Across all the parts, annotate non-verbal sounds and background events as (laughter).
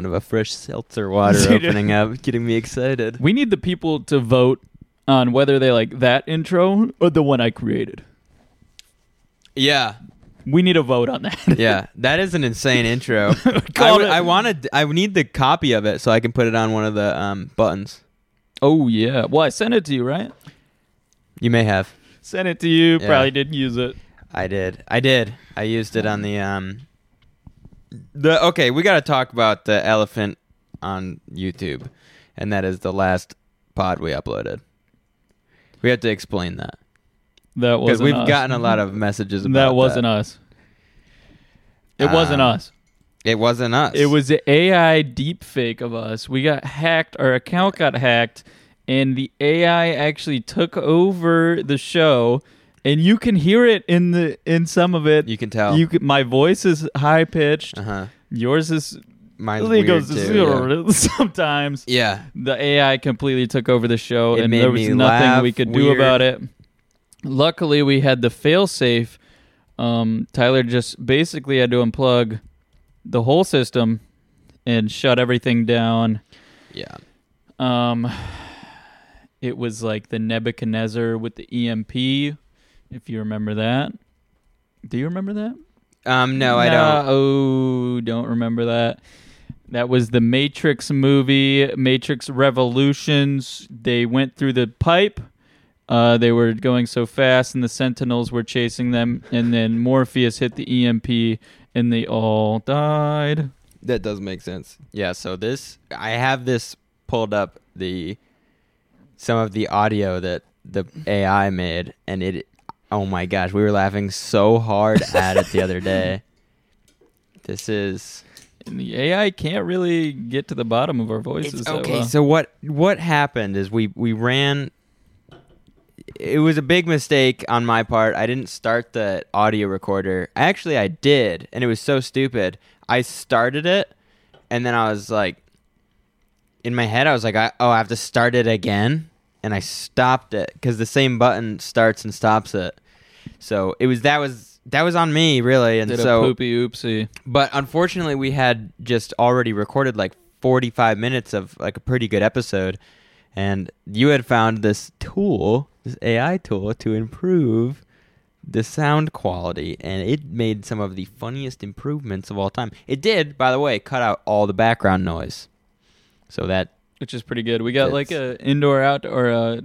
sound of a fresh seltzer water (laughs) opening up, getting me excited. We need the people to vote on whether they like that intro or the one I created. Yeah, We need a vote on that. yeah, (laughs) that is an insane intro. (laughs) I, Call would- it- I wanted, I need the copy of it so I can put it on one of the um, buttons. oh yeah. Well, I sent it to you, right? You may have. Sent it to you. Yeah. Probably didn't use it. I did. I did. I used it on the um the okay, we got to talk about the elephant on YouTube and that is the last pod we uploaded. We have to explain that That was because we've us. gotten a lot of messages about that wasn't us. It wasn't Um, us. It wasn't us. It was the AI deepfake of us. We got hacked. Our account got hacked, and the AI actually took over the show. And you can hear it in the in some of it. you can tell. You can, my voice is high pitched. uh-huh. Yours is Mine's it weird goes too. yeah. (laughs) sometimes. Yeah. The AI completely took over the show, It and there was nothing laugh, we could do about it. Luckily, we had the failsafe. Um, Tyler just basically had to unplug the whole system and shut everything down. Yeah. Um, (sighs) it was like the Nebuchadnezzar with the EMP, if you remember that. Do you remember that? Um no, I don't. Oh, don't remember that. That was the Matrix movie, Matrix Revolutions. They went through the pipe. Uh, they were going so fast, and the Sentinels were chasing them. And then Morpheus hit the EMP, and they all died. That does make sense. Yeah, so this I have this pulled up the some of the audio that the AI made and it oh my gosh, we were laughing so hard at it the other (laughs) day. This is And the AI can't really get to the bottom of our voices. it's, okay. well. So what what happened is we we ran it was a big mistake on my part. I didn't start the audio recorder. Actually, I did, and it was so stupid. I started it, and then I was like, in my head, I was like, I, "Oh, I have to start it again," and I stopped it because the same button starts and stops it. So it was that was that was on me really, and Did so a poopy oopsie. but unfortunately, we had just already recorded like 45 minutes of like a pretty good episode. And you had found this tool, this AI tool, to improve the sound quality. And it made some of the funniest improvements of all time. It did, by the way, cut out all the background noise. So that, which is pretty good. We got like a indoor out or a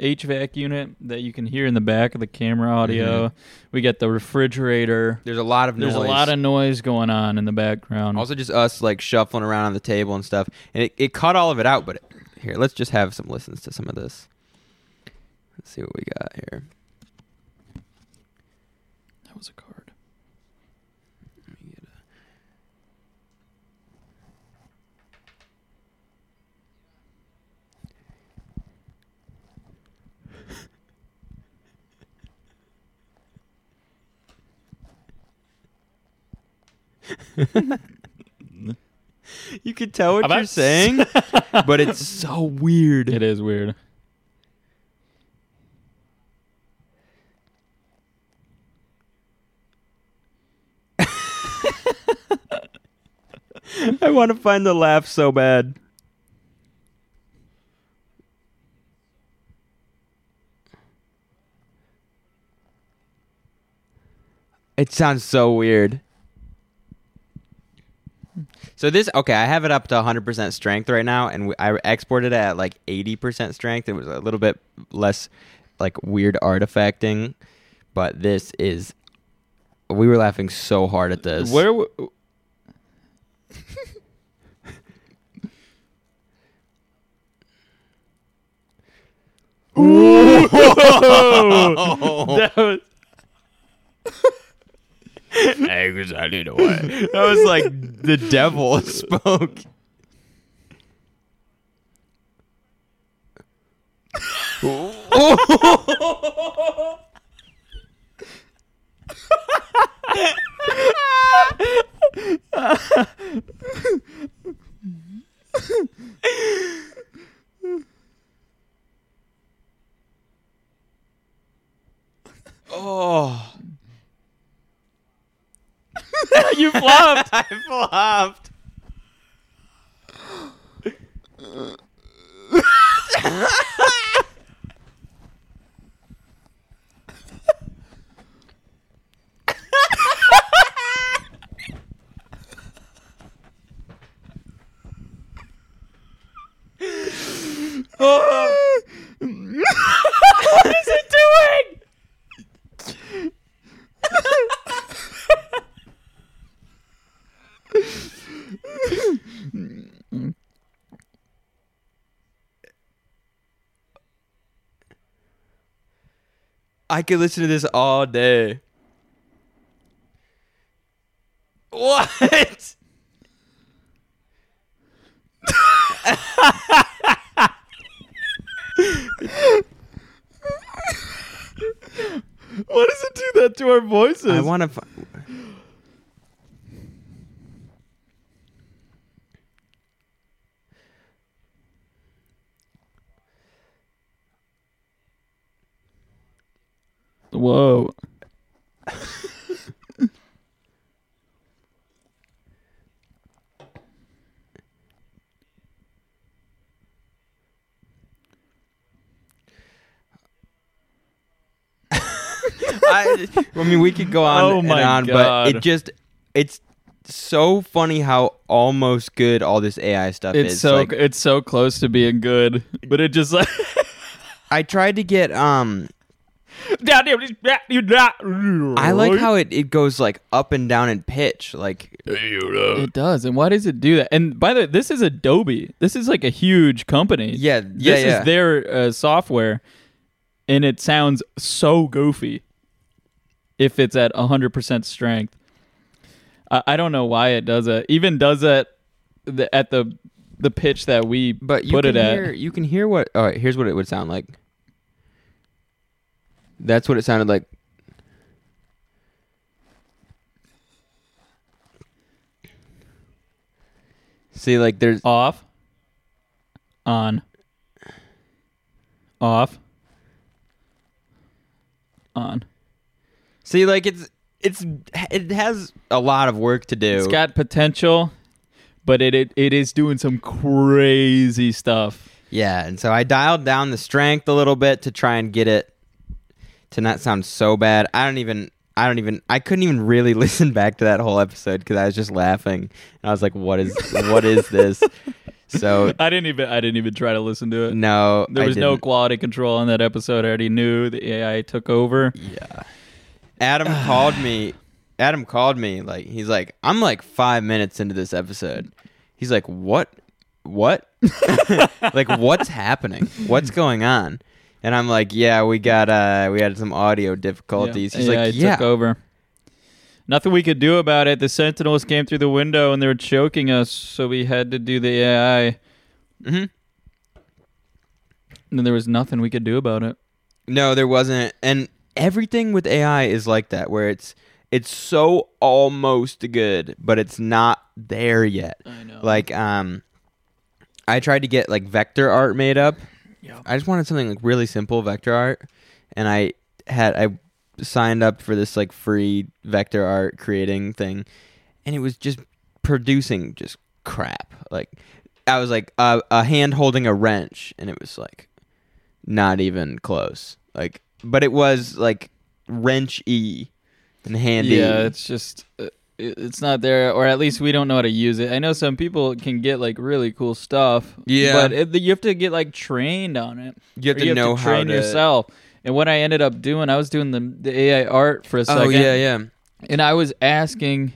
HVAC unit that you can hear in the back of the camera audio. Mm-hmm. We got the refrigerator. there's a lot of There's noise. a lot of noise going on in the background. Also, just us like shuffling around on the table and stuff, and it, it cut all of it out. But here, let's just have some listens to some of this. Let's see what we got here. (laughs) You can tell what How you're saying, (laughs) but it's so weird. It is weird. (laughs) I want to find the laugh so bad. It sounds so weird. So this okay, I have it up to 100% strength right now and we, I exported it at like 80% strength. It was a little bit less like weird artifacting, but this is we were laughing so hard at this. Where? W- (laughs) (laughs) that was exactly. That was like the devil (laughs) spoke. oh, (laughs) you flopped. (laughs) I flopped. (laughs) oh. what is it Mm. I could listen to this all day. What? (laughs) Why does it do that to our voices? I want to. I, mean, we could go on Oh and on, but it just it's so funny how almost good all this AI stuff It's is. so Like, it's so close to being good, but it just like (laughs) I tried to get um. I I like how it, it goes like up and down in pitch. Like it does. And why does it do that? And by the way, this is Adobe. This is like a huge company. yeah, yeah, this yeah. is their uh, software, and it sounds so goofy. If it's at hundred percent strength, I, I don't know why it does it. Even does it the, at the the pitch that we but you put can it at. you can hear what. All right, here's what it would sound like. That's what it sounded like. See, like there's off, on, off, on. See, like it's it's it has a lot of work to do. It's got potential, but it, it it is doing some crazy stuff. Yeah, and so I dialed down the strength a little bit to try and get it to not sound so bad. I don't even I don't even I couldn't even really (laughs) listen back to that whole episode cuz I was just laughing. And I was like what is what is this? (laughs) So I didn't even I didn't even try to listen to it. no, There was no quality control on that episode. I already knew the AI took over. Yeah. Adam (sighs) called me. Adam called me like he's like I'm like 5 minutes into this episode. He's like what what? (laughs) like what's happening? What's going on? And I'm like, yeah, we got uh we had some audio difficulties. He's yeah, like, it yeah. took over. Nothing we could do about it. The Sentinels came through the window and they were choking us, so we had to do the AI. hmm And there was nothing we could do about it. No, there wasn't. And everything with AI is like that, where it's it's so almost good, but it's not there yet. I know. Like, um, I tried to get like vector art made up. Yeah. I just wanted something like really simple vector art, and I had I signed up for this like free vector art creating thing, and it was just producing just crap. Like, I was like uh, a hand holding a wrench, and it was like not even close. Like, but it was like wrench e and handy. Yeah, it's just uh, it's not there, or at least we don't know how to use it. I know some people can get like really cool stuff. Yeah. but it, you have to get like trained on it. you have to you know have to train how to yourself. And what I ended up doing, I was doing the the AI art for a second. Oh yeah, yeah. and I was asking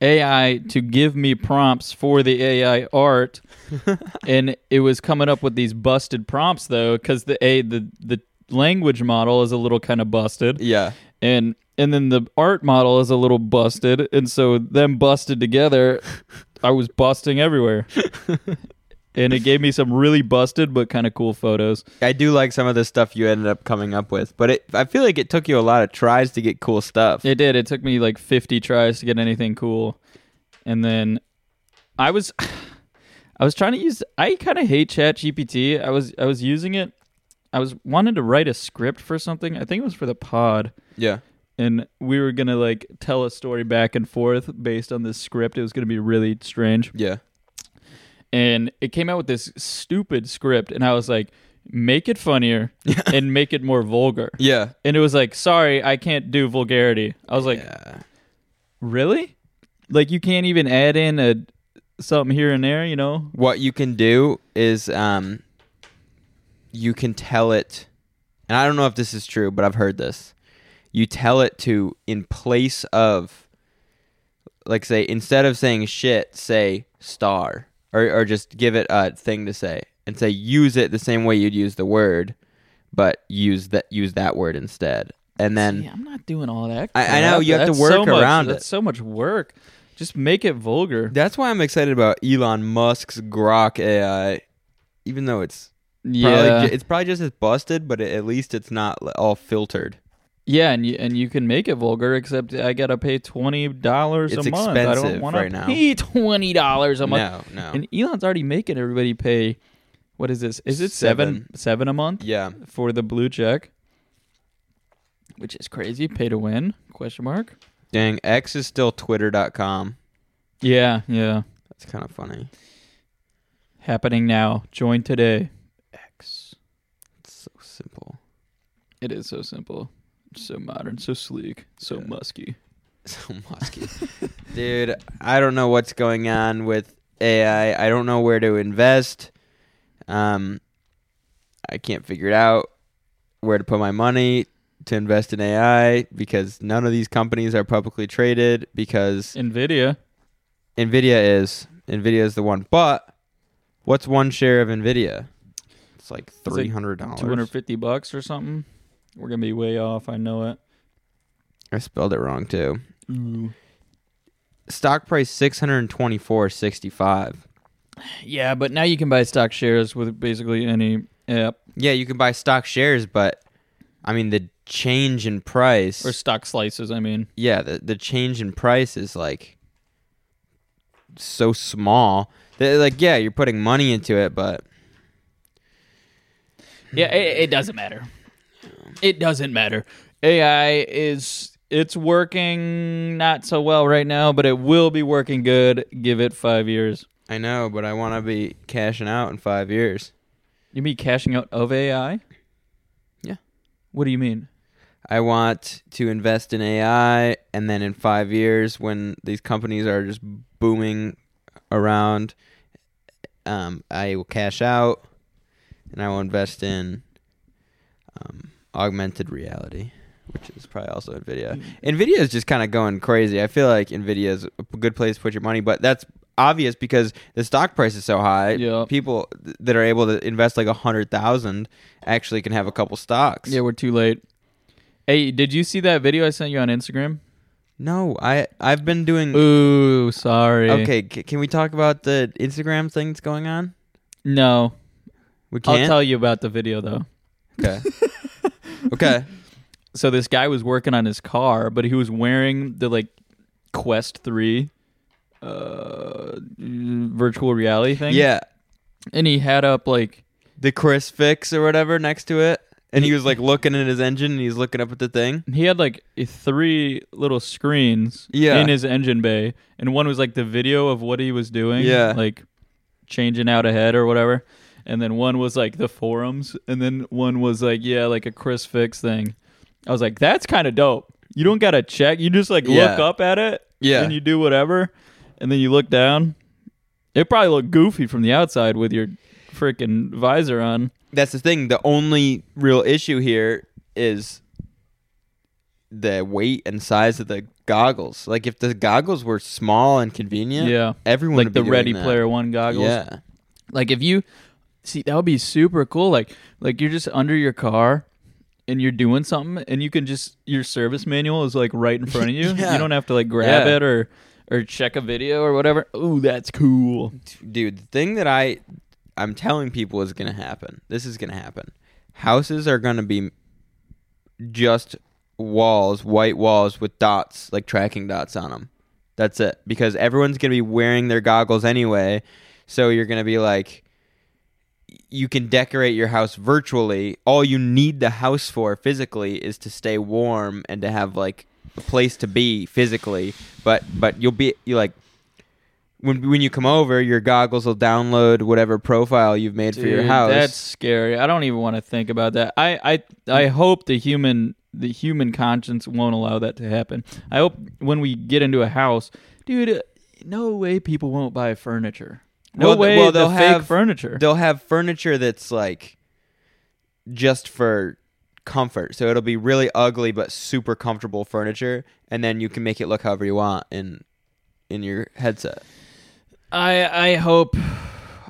AI to give me prompts for the AI art, (laughs) and it was coming up with these busted prompts though, because the a the the language model is a little kind of busted, Yeah. and and then the art model is a little busted, and so them busted together, I was busting everywhere. (laughs) And it gave me some really busted but kind of cool photos. I do like some of the stuff you ended up coming up with, but it I feel like it took you a lot of tries to get cool stuff. It did. It took me like 50 tries to get anything cool. And then I was (sighs) I was trying to use I kind of hate Chat GPT. I was I was using it. I was wanted to write a script for something. I think it was for the pod. yeah. And we were going to like tell a story back and forth based on this script. It was going to be really strange. Yeah. and it came out with this stupid script, and I was like, make it funnier (laughs) and make it more vulgar. Yeah. And it was like, sorry, I can't do vulgarity. I was like, yeah. really? Like you can't even add in a something here and there, you know? What you can do is um you can tell it and I don't know if this is true, but I've heard this. You tell it to in place of like say instead of saying shit, say star or or just give it a thing to say and say use it the same way you'd use the word, but use that use that word instead. And then See, I'm not doing all that. I- I know, you have to work so much- around That's it. so much work. Just make it vulgar. that's why I'm excited about Elon Musk's Grok AI even though it's yeah, ju- it's probably just as busted, but at least it's not all filtered. yeah, and you and you can make it vulgar. Except I gotta pay twenty dollars a month. I don't want to right now. pay (laughs) twenty dollars a month. No, no. And Elon's already making everybody pay. What is this? Is it seven Seven. seven a month yeah, for the blue check? Which is crazy. Pay to win? Question mark. dang. X is still Twitter.com. Yeah, yeah. That's kind of funny. Happening now. Join today. X. It's so simple. It is so simple, so modern, so sleek, so Yeah. musky. (laughs) So musky, dude. I don't know what's going on with AI. I don't know where to invest. Um, I can't figure it out where to put my money to invest in AI because none of these companies are publicly traded because Nvidia. Nvidia is Nvidia is the one. But what's one share of Nvidia? It's like It's like three hundred dollars. Two hundred fifty bucks or something. We're gonna be way off. I know it. I spelled it wrong too. Ooh. Stock price six hundred twenty four sixty five. Yeah, but now you can buy stock shares with basically any app Yeah, you can buy stock shares, but I mean the change in price. or stock slices. I mean, yeah, the the change in price is like so small. That like yeah, you're putting money into it, but yeah, it, it doesn't matter. It doesn't matter. AI is it's working not so well right now, but it will be working good. Give it five years. I know, but I want to be cashing out in five years. You mean cashing out of AI? Yeah. What do you mean? I want to invest in AI, and then in five years, when these companies are just booming around, um, I will cash out, and I will invest in um, augmented reality, which is probably also Nvidia. Mm-hmm. Nvidia is just kind of going crazy. I feel like Nvidia is a good place to put your money, but that's obvious because the stock price is so high. Yeah. People th- that are able to invest like a hundred thousand actually can have a couple stocks. Yeah, we're too late. Hey, did you see that video I sent you on Instagram? No, I I've been doing. Ooh, sorry. Okay, c- can we talk about the Instagram thing that's going on? No, We can't. I'll tell you about the video though. okay. (laughs) okay. (laughs) So this guy was working on his car, but he was wearing the like Quest 3 uh virtual reality thing. Yeah, And he had up like the ChrisFix or whatever next to it, and he was like looking at his engine, and he's looking up at the thing. he had like three little screens Yeah. in his engine bay, and one was like the video of what he was doing, Yeah. like changing out ahead or whatever, and then one was like the forums, and then one was like yeah, like a ChrisFix thing. I was like, that's kind of dope. You don't gotta check; you just like look up at it, Yeah. and you do whatever, and then you look down. It probably looked goofy from the outside with your freaking visor on. That's the thing. The only real issue here is the weight and size of the goggles. Like if the goggles were small and convenient, Yeah, everyone like would be the doing Ready that. Player One goggles. Yeah. Like if you see that would be super cool. Like like you're just under your car and you're doing something and you can just your service manual is like right in front of you. (laughs) Yeah. You don't have to like grab Yeah. it or or check a video or whatever. Oh, that's cool. dude the thing that i i'm telling people is gonna happen this is gonna happen houses are gonna be just walls white walls with dots like tracking dots on them that's it because everyone's gonna be wearing their goggles anyway so you're gonna be like you can decorate your house virtually all you need the house for physically is to stay warm and to have like a place to be physically but but you'll be you like when when you come over, your goggles will download whatever profile you've made for your house. That's scary. I don't even want to think about that. I, I I hope the human the human conscience won't allow that to happen. I hope when we get into a house, dude, no way people won't buy furniture. No Well, way well, they'll fake have- furniture. They'll have furniture that's like just for comfort. So it'll be really ugly but super comfortable furniture and then you can make it look however you want in in your headset. I I hope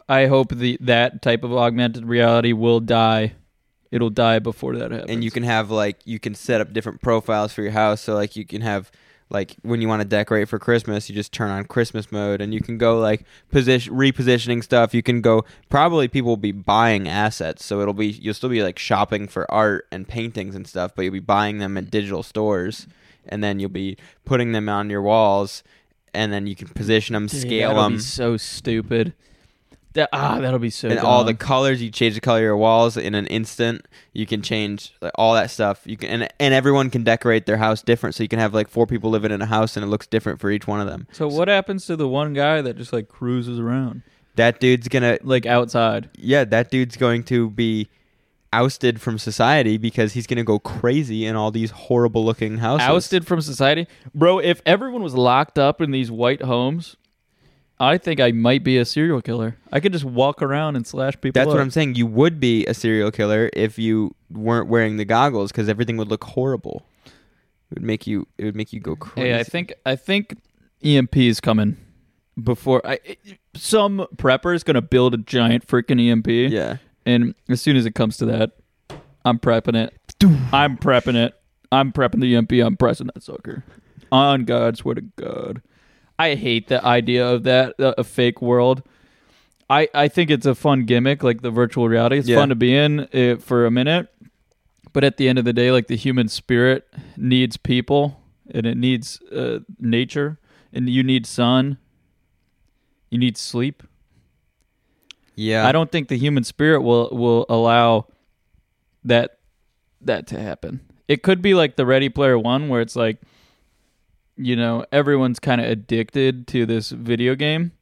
I hope the that type of augmented reality will die. It'll die before that happens. And you can have like you can set up different profiles for your house so like you can have like when you want to decorate for Christmas, you just turn on Christmas mode and you can go like position repositioning stuff. You can go probably people will be buying assets, so it'll be you'll still be like shopping for art and paintings and stuff, but you'll be buying them at digital stores and then you'll be putting them on your walls and then you can position them, Dude, scale them. Be so stupid. That ah, that'll be so. and all the colors you change the color of your walls in an instant you can change like, all that stuff you can and, and everyone can decorate their house different so you can have like four people living in a house and it looks different for each one of them So what happens to the one guy that just like cruises around that dude's gonna like outside? yeah that dude's going to be ousted from society because he's gonna go crazy in all these horrible looking houses Ousted from society, bro. If everyone was locked up in these white homes, I think I might be a serial killer. I could just walk around and slash people. that's what i'm saying you would be a serial killer if you weren't wearing the goggles because everything would look horrible it would make you it would make you go crazy Hey, I think I think EMP is coming before I. Some prepper is gonna build a giant freaking EMP. yeah And as soon as it comes to that, I'm prepping it. I'm prepping it. I'm prepping the EMP. I'm pressing that sucker. On God, swear to God. I hate the idea of that, uh, a fake world. I, I think it's a fun gimmick, like the virtual reality. It's Yeah. fun to be in uh, for a minute. But at the end of the day, like the human spirit needs people and it needs uh, nature and you need sun. You need sleep. yeah I don't think the human spirit will will allow that that to happen. It could be like the Ready Player One, where it's like, you know, everyone's kind of addicted to this video game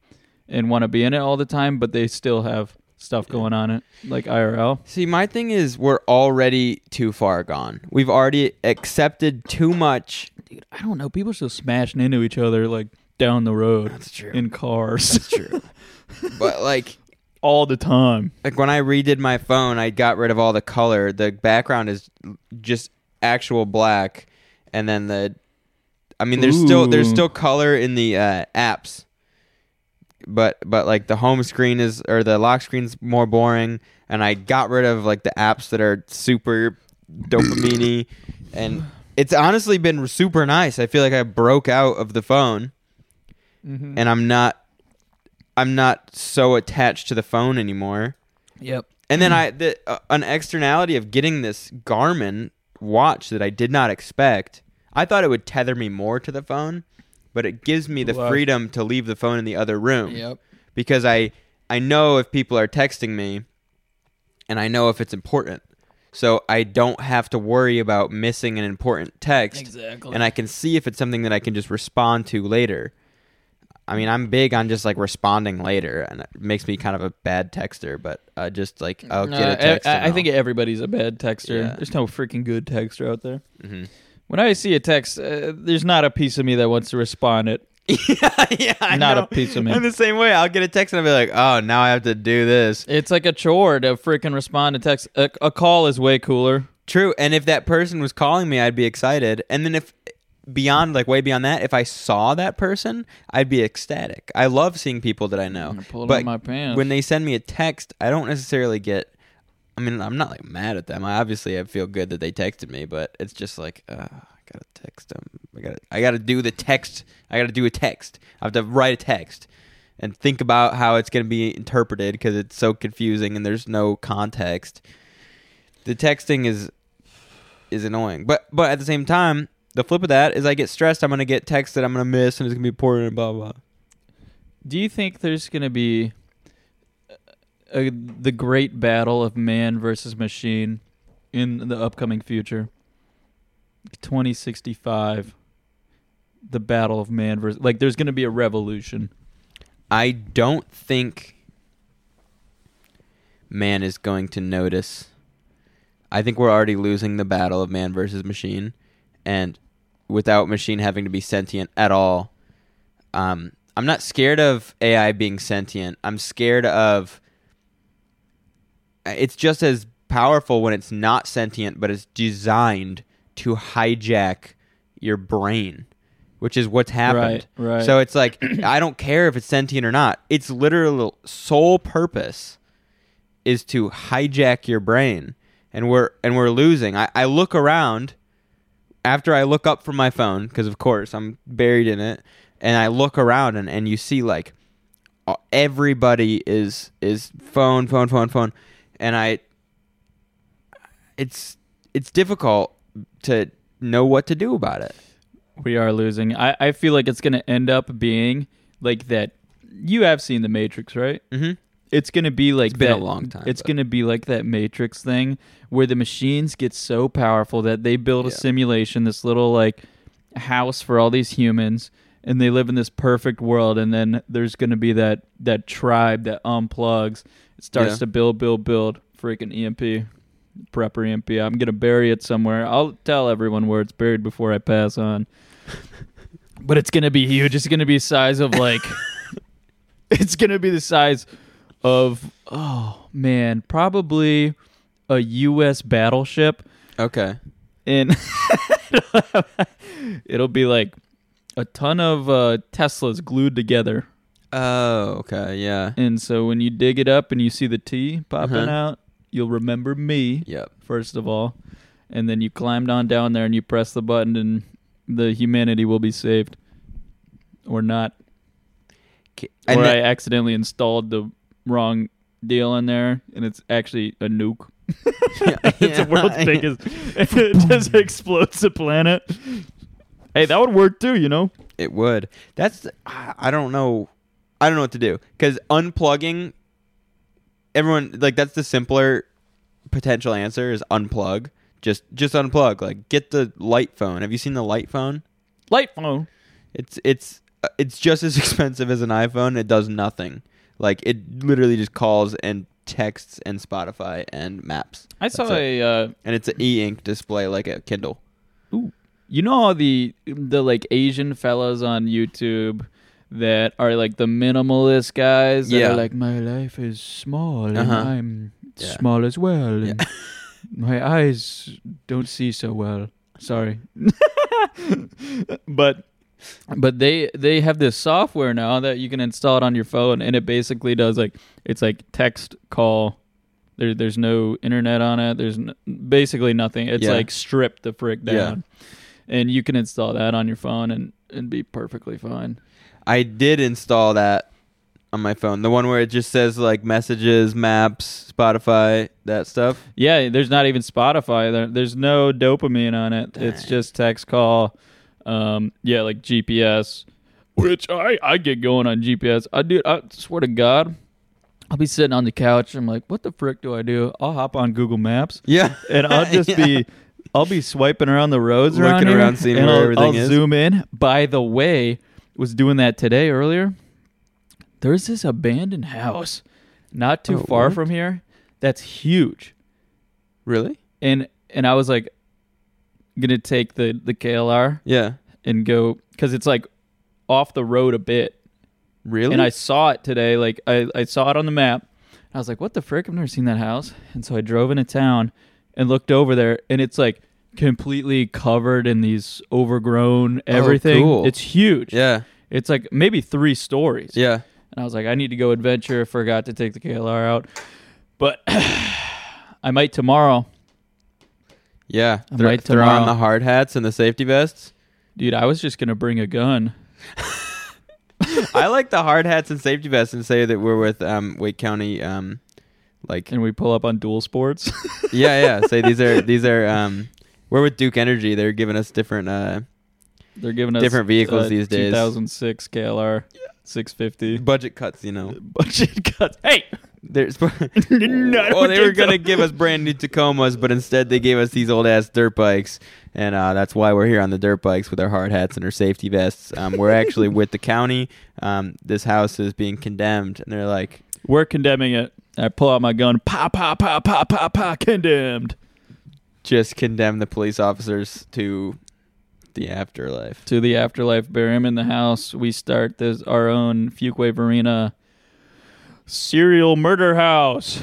and want to be in it all the time, but they still have stuff going on it, like IRL. See, my thing is we're already too far gone. We've already accepted too much. Dude, I don't know. People are still smashing into each other like down the road That's true. in cars That's true. (laughs) but like all the time. like when I redid my phone, I got rid of all the color. The background is just actual black and then the I mean there's still there's still color in the uh, apps. But but like the home screen is or the lock screen's more boring and I got rid of like the apps that are super dopamine and it's honestly been super nice. I feel like I broke out of the phone Mm-hmm. and I'm not I'm not so attached to the phone anymore. Yep. And then I the uh, an externality of getting this Garmin watch that I did not expect. I thought it would tether me more to the phone, but it gives me the freedom to leave the phone in the other room Yep. because I I know if people are texting me and I know if it's important. So I don't have to worry about missing an important text Exactly. and I can see if it's something that I can just respond to later. I mean, I'm big on just like responding later, and it makes me kind of a bad texter. But uh, just like I'll get a text. I, I think everybody's a bad texter. Yeah. There's no freaking good texter out there. Mhm. When I see a text, uh, there's not a piece of me that wants to respond it. yeah, (laughs) yeah, I Not a piece of me. I'm the same way. I'll get a text and I'll be like, "Oh, now I have to do this." It's like a chore to freaking respond to text. A, a call is way cooler. True. And if that person was calling me, I'd be excited. And then if beyond, like way beyond that, if I saw that person, I'd be ecstatic. I love seeing people that I know. Pull But my pants. when they send me a text, I don't necessarily get. I mean, I'm not like mad at them. I obviously I feel good that they texted me, but it's just like uh, I gotta text them. I gotta I gotta do the text. I gotta do a text. I have to write a text and think about how it's gonna be interpreted because it's so confusing and there's no context. The texting is is annoying, but but at the same time, the flip of that is I get stressed. I'm gonna get text that I'm gonna miss and it's gonna be important and blah blah. Do you think there's to be a, the great battle of man versus machine in the upcoming future? 2065. The battle of man versus like there's going to be a revolution. I don't think man is going to notice. I think we're already losing the battle of man versus machine, and without machine having to be sentient at all, um, I'm not scared of AI being sentient. I'm scared of. It's just as powerful when it's not sentient, but it's designed to hijack your brain, which is what's happened. Right, right. So it's like (clears throat) I don't care if it's sentient or not. Its literal sole purpose is to hijack your brain, and we're and we're losing. I, I look around after I look up from my phone because of course I'm buried in it, and I look around and, and you see like everybody is is phone phone phone phone, and I it's it's difficult to know what to do about it. We are losing. I, I feel like it's going to end up being like that. You have seen The Matrix, right? Mm-hmm. It's going to be like It's been a that- long time, It's going to be like that Matrix thing where the machines get so powerful that they build a simulation, this little like house for all these humans, and they live in this perfect world. And then there's going to be that that tribe that unplugs. It starts Yeah. to build, build, build. Freaking EMP, prepper EMP. I'm to bury it somewhere. I'll tell everyone where it's buried before I pass on. (laughs) but it's to be huge. It's to be size of like. (laughs) it's to be the size of oh man, probably a U.S. battleship, Okay. and (laughs) it'll be like a ton of uh, Teslas glued together. Oh, okay. Yeah. And so when you dig it up and you see the T popping Uh-huh. out, you'll remember me Yep. first of all, and then you climbed on down there and you press the button, and the humanity will be saved, or not. K- or And I accidentally installed the wrong deal in there, and it's actually a nuke. (laughs) (laughs) it's the world's Yeah. biggest. (laughs) it just explodes the planet. Hey, that would work too, you know. It would. That's I don't know. I don't know what to do because unplugging. Everyone like that's the simpler potential answer is unplug. Just just unplug. Like get the light phone. Have you seen the light phone? Light phone. It's it's uh, it's just as (laughs) expensive as an iPhone. It does nothing. Like it literally just calls and texts and Spotify and maps. I saw That's it. a. Uh, And it's an e-ink display like a Kindle. you know all the the like Asian fellas on YouTube that are like the minimalist guys that Yeah. are like my life is small and Uh-huh. I'm Yeah. small as well Yeah. and (laughs) my eyes don't see so well. Sorry. (laughs) but but they they have this software now that you can install it on your phone and it basically does like it's like text call there, there's no internet on it there's n- basically nothing it's Yeah. like stripped the frick down Yeah. and you can install that on your phone and and be perfectly fine I did install that on my phone. The one where it just says like messages, maps, Spotify, that stuff. yeah there's not even spotify there, there's no dopamine on it it's just text call um yeah like gps which i i get going on gps i do i swear to god i'll be sitting on the couch i'm like what the frick do i do i'll hop on google maps (laughs) Yeah. and I'll just (laughs) Yeah. be I'll be swiping around the roads around Looking here, around, seeing and where I'll, everything I'll is. zoom in. By the way, was doing that today earlier. There's this abandoned house not too Oh, far what? from here that's huge. Really? And and I was like gonna take the the KLR Yeah. and go cuz it's like off the road a bit. Really? And I saw it today like I I saw it on the map. I was like, "What the frick? I've never seen that house." And so I drove into town and looked over there, and it's like completely covered in these overgrown everything. cool. It's huge. yeah. It's like maybe three stories. Yeah. And I was like, I need to go adventure. Forgot to take the KLR out, but (clears throat) I might tomorrow, Yeah. I Throw, might throw on tomorrow. the hard hats and the safety vests. dude. I was just gonna bring a gun. (laughs) I like the hard hats and safety vests and say that we're with um Wake County um like and we pull up on dual sports. (laughs) yeah, yeah. Say these are these are um we're with Duke Energy. They're giving us different uh They're giving us Different vehicles uh, these days. 2006 KLR. Six fifty. Budget cuts, you know. (laughs) Budget cuts. Hey, There's (laughs) (laughs) No, I well, don't they were think so. gonna give us brand new Tacomas, but instead they gave us these old ass dirt bikes, and uh, that's why we're here on the dirt bikes with our hard hats and our safety vests. Um, we're actually with the county. Um, this house is being condemned, and they're like, we're condemning it. I pull out my gun. Pa pa pa pa pa pa. Condemned just condemn the police officers to the afterlife. to the afterlife. Bury him in the house. We start this our own Fuquay-Varina serial murder house.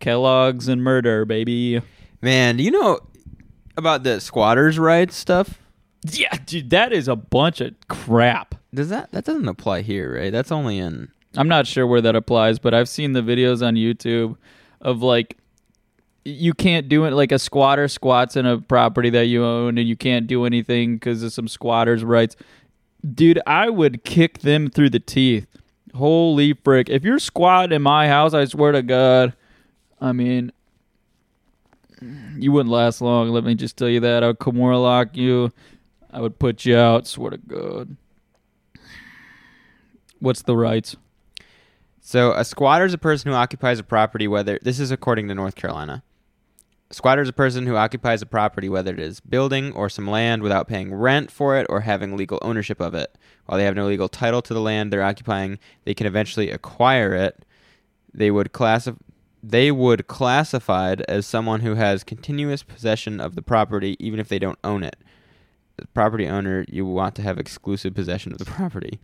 Kellogg's and murder, baby. Man, do you know about the squatters' rights stuff? Yeah, dude, that is a bunch of crap. Does that that doesn't apply here, right? That's only in I'm not sure where that applies, but I've seen the videos on YouTube of like you can't do it like a squatter squats in a property that you own and you can't do anything because of some squatters' rights. Dude, I would kick them through the teeth. Holy frick. If you're squatting in my house, I swear to God, I mean, you wouldn't last long. Let me just tell you that. I would Kimura lock you. I would put you out. Swear to God. What's the rights? So a squatter is a person who occupies a property whether this is according to North Carolina. Squatter is a person who occupies a property whether it is building or some land without paying rent for it or having legal ownership of it. While they have no legal title to the land they're occupying, they can eventually acquire it. They would classify they would classified as someone who has continuous possession of the property even if they don't own it. The property owner, you want to have exclusive possession of the property.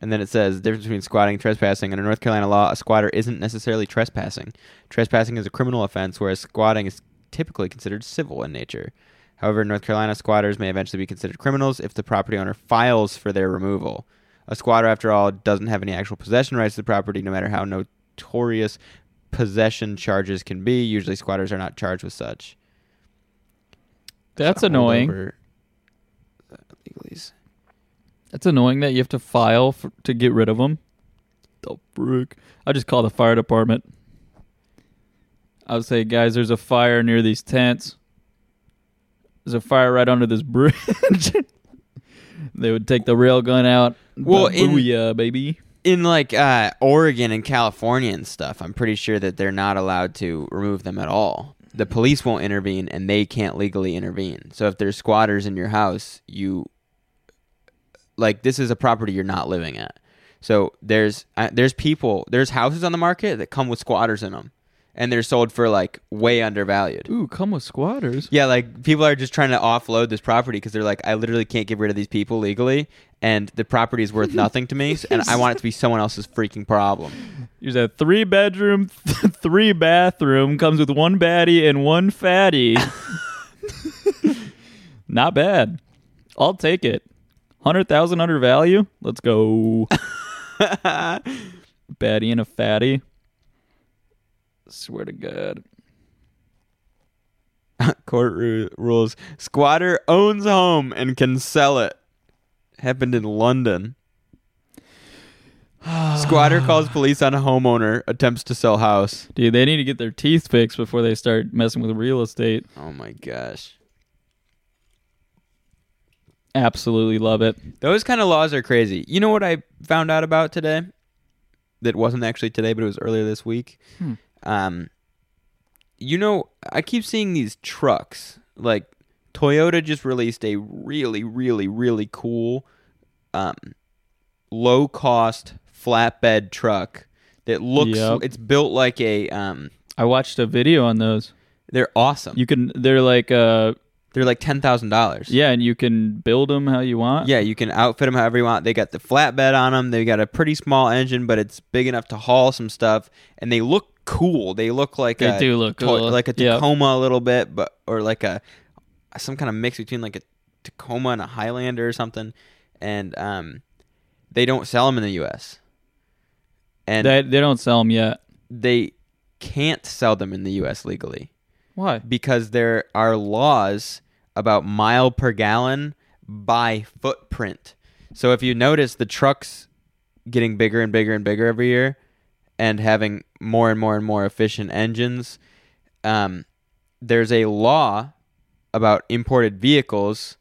And then it says the difference between squatting and trespassing. Under North Carolina law, a squatter isn't necessarily trespassing. Trespassing is a criminal offense, whereas squatting is typically considered civil in nature. However, North Carolina, squatters may eventually be considered criminals if the property owner files for their removal. A squatter, after all, doesn't have any actual possession rights to the property, no matter how notorious possession charges can be. Usually, squatters are not charged with such. That's So annoying. over the legalese. That's annoying that you have to file for, to get rid of them. The frick! I just call the fire department. I would say, guys, there's a fire near these tents. There's a fire right under this bridge. (laughs) they would take the rail gun out. Well, in- booyah, baby. in like uh, Oregon and California and stuff, I'm pretty sure that they're not allowed to remove them at all. The police won't intervene, and they can't legally intervene. So if there's squatters in your house, you like this is a property you're not living at. So there's uh, there's people there's houses on the market that come with squatters in them, and they're sold for like way undervalued. Ooh, come with squatters. Yeah, like people are just trying to offload this property because they're like, I literally can't get rid of these people legally, and the property is worth nothing to me, and I want it to be someone else's freaking problem. Here's a three bedroom, (laughs) three bathroom. Comes with one baddie and one fatty. (laughs) Not bad. I'll take it. Hundred thousand under value. Let's go. (laughs) baddie and a fatty. Swear to God. (laughs) Court ru- rules: squatter owns home and can sell it. Happened in London. (sighs) Squatter calls police on a homeowner attempts to sell house. Dude, they need to get their teeth fixed before they start messing with real estate. Oh my gosh. Absolutely love it. Those kind of laws are crazy. You know what I found out about today? That wasn't actually today, but it was earlier this week. Hmm. Um, you know, I keep seeing these trucks. Like Toyota just released a really, really, really cool, um, low cost flatbed truck that looks. Yep. It's built like a. Um, I watched a video on those. they're awesome. You can. They're like. Uh. they're like ten thousand dollars. Yeah, and you can build them how you want. Yeah, you can outfit them however you want. They got the flatbed on them. They got a pretty small engine, but it's big enough to haul some stuff, and they look cool. They look like They a do look to- cool. like a Yep. Tacoma a little bit, but or like a some kind of mix between like a Tacoma and a Highlander or something. And um, they don't sell them in the U.S. and They they don't sell them yet. they can't sell them in the U.S. legally Why? because there are laws about mile per gallon by footprint. So if you notice the trucks getting bigger and bigger and bigger every year and having more and more and more efficient engines, um, there's a law about imported vehicles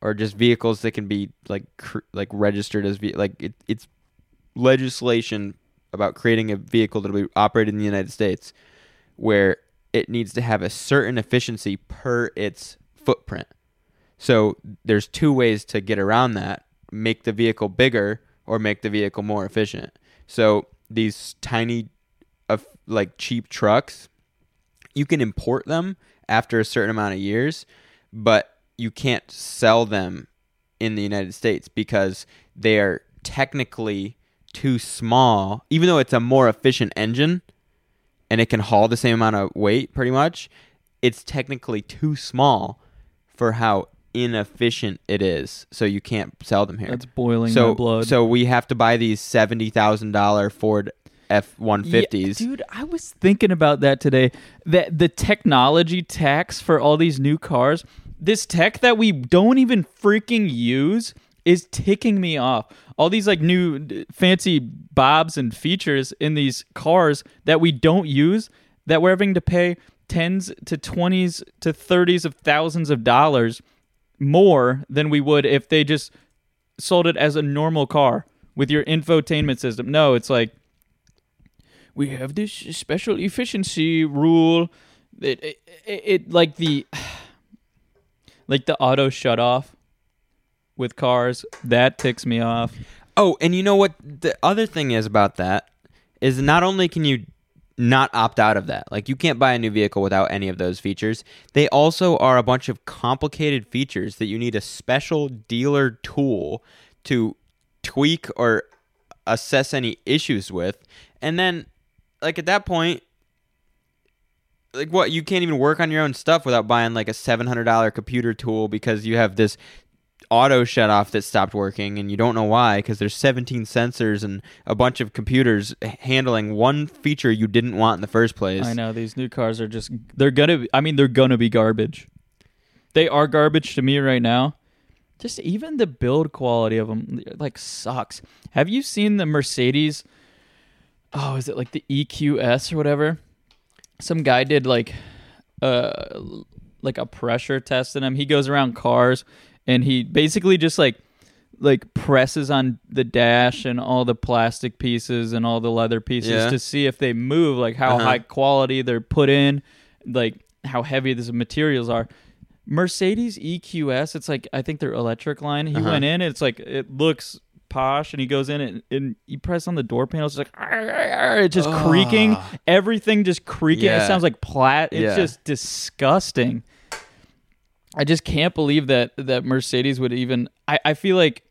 or just vehicles that can be like cr- like registered as ve- like it, it's legislation about creating a vehicle that'll be operated in the United States where it needs to have a certain efficiency per its footprint. So there's two ways to get around that: make the vehicle bigger or make the vehicle more efficient. So these tiny, uh, like cheap trucks, you can import them after a certain amount of years, but you can't sell them in the United States because they are technically too small. Even though it's a more efficient engine and it can haul the same amount of weight, pretty much, it's technically too small for how inefficient it is. So you can't sell them here. That's boiling so my blood. so we have to buy these seventy thousand dollar Ford F one Yeah, dude, I was thinking about that today. That the technology tax for all these new cars, this tech that we don't even freaking use is ticking me off. All these like new fancy bobs and features in these cars that we don't use that we're having to pay tens to 20s to 30s of thousands of dollars more than we would if they just sold it as a normal car with your infotainment system. No, it's like we have this special efficiency rule. that it, it, it like the (sighs) like the auto shut off with cars that ticks me off. Oh, and you know what? The other thing is about that is not only can you not opt out of that, like you can't buy a new vehicle without any of those features. They also are a bunch of complicated features that you need a special dealer tool to tweak or assess any issues with. And then, like at that point, like what you can't even work on your own stuff without buying like a seven hundred dollar computer tool because you have this auto shut off that stopped working and you don't know why because there's 17 sensors and a bunch of computers handling one feature you didn't want in the first place. I know these new cars are just they're gonna be, I mean they're gonna be garbage. They are garbage to me right now. Just even the build quality of them like sucks. Have you seen the Mercedes Oh, is it like the EQS or whatever? Some guy did like uh like a pressure test in them. He goes around cars and he basically just like like presses on the dash and all the plastic pieces and all the leather pieces Yeah. to see if they move, like how Uh-huh. high quality they're put in, like how heavy these materials are. Mercedes EQS, it's like I think their electric line. He Uh-huh. went in, it's like it looks posh, and he goes in and, and he press on the door panel. It's like "Arr, arr, arr," it's just creaking. Everything just creaking. It sounds like plat. It's Yeah. just disgusting. I just can't believe that that Mercedes would even. I, I feel like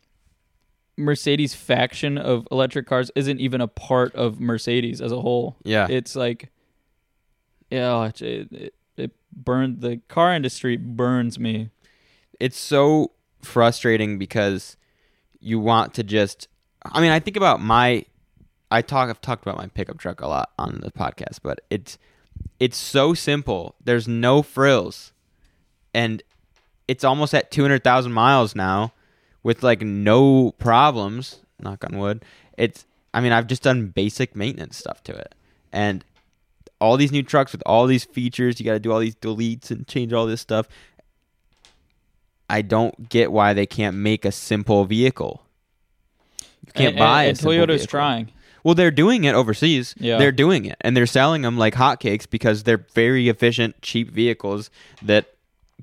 Mercedes faction of electric cars isn't even a part of Mercedes as a whole. Yeah. It's like, yeah, oh, it it, it burned the car industry burns me. it's so frustrating because you want to just I mean, I think about my I talk I've talked about my pickup truck a lot on the podcast, but it's it's so simple. There's no frills. And it's almost at 200,000 miles now with like no problems, knock on wood. It's I mean, I've just done basic maintenance stuff to it. And all these new trucks with all these features, you got to do all these deletes and change all this stuff. I don't get why they can't make a simple vehicle. You can't and, buy and, a and simple Toyota's vehicle. trying. Well, they're doing it overseas. Yeah. They're doing it, and they're selling them like hotcakes because they're very efficient, cheap vehicles that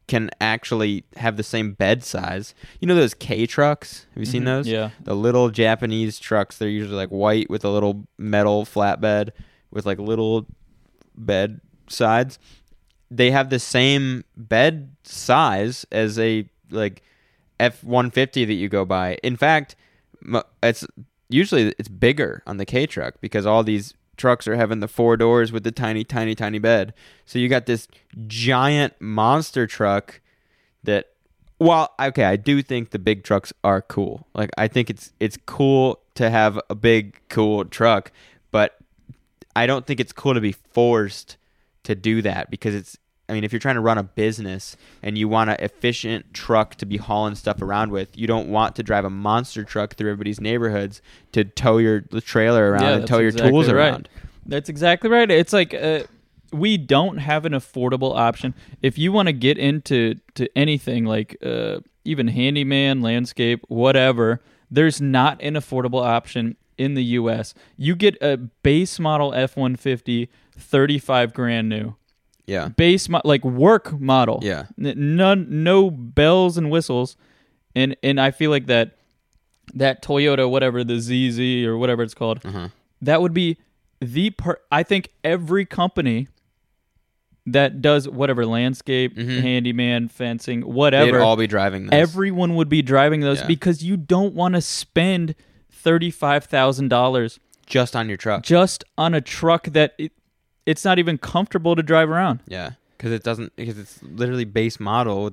can actually have the same bed size. You know those K trucks? Have you seen Mhm. those? Yeah. The little Japanese trucks. They're usually like white with a little metal flatbed with like little bed sides. They have the same bed size as a like F one fifty that you go by. In fact, it's usually it's bigger on the K truck because all these trucks are having the four doors with the tiny, tiny, tiny bed. So you got this giant monster truck that. Well, okay, I do think the big trucks are cool. Like I think it's it's cool to have a big cool truck, but I don't think it's cool to be forced to do that because it's I mean, if you're trying to run a business and you want an efficient truck to be hauling stuff around with, you don't want to drive a monster truck through everybody's neighborhoods to tow your the trailer around Yeah, and tow your exactly tools right. around. That's exactly right. It's like uh, we don't have an affordable option. If you want to get into to anything like uh, even handyman, landscape, whatever, there's not an affordable option in the U.S. You get a base model F-150, 35 grand new. Yeah. Base mo- like work model. Yeah. N- none, no bells and whistles, and and I feel like that that Toyota, whatever the ZZ or whatever it's called, Uh-huh. that would be the per. I think every company that does whatever landscape, Mhm. handyman, fencing, whatever They'd all be driving this. everyone would be driving those Yeah. because you don't want to spend thirty five thousand dollars just on your truck. just on a truck that it, it's not even comfortable to drive around. Yeah. Because it doesn't. Because it's literally base model.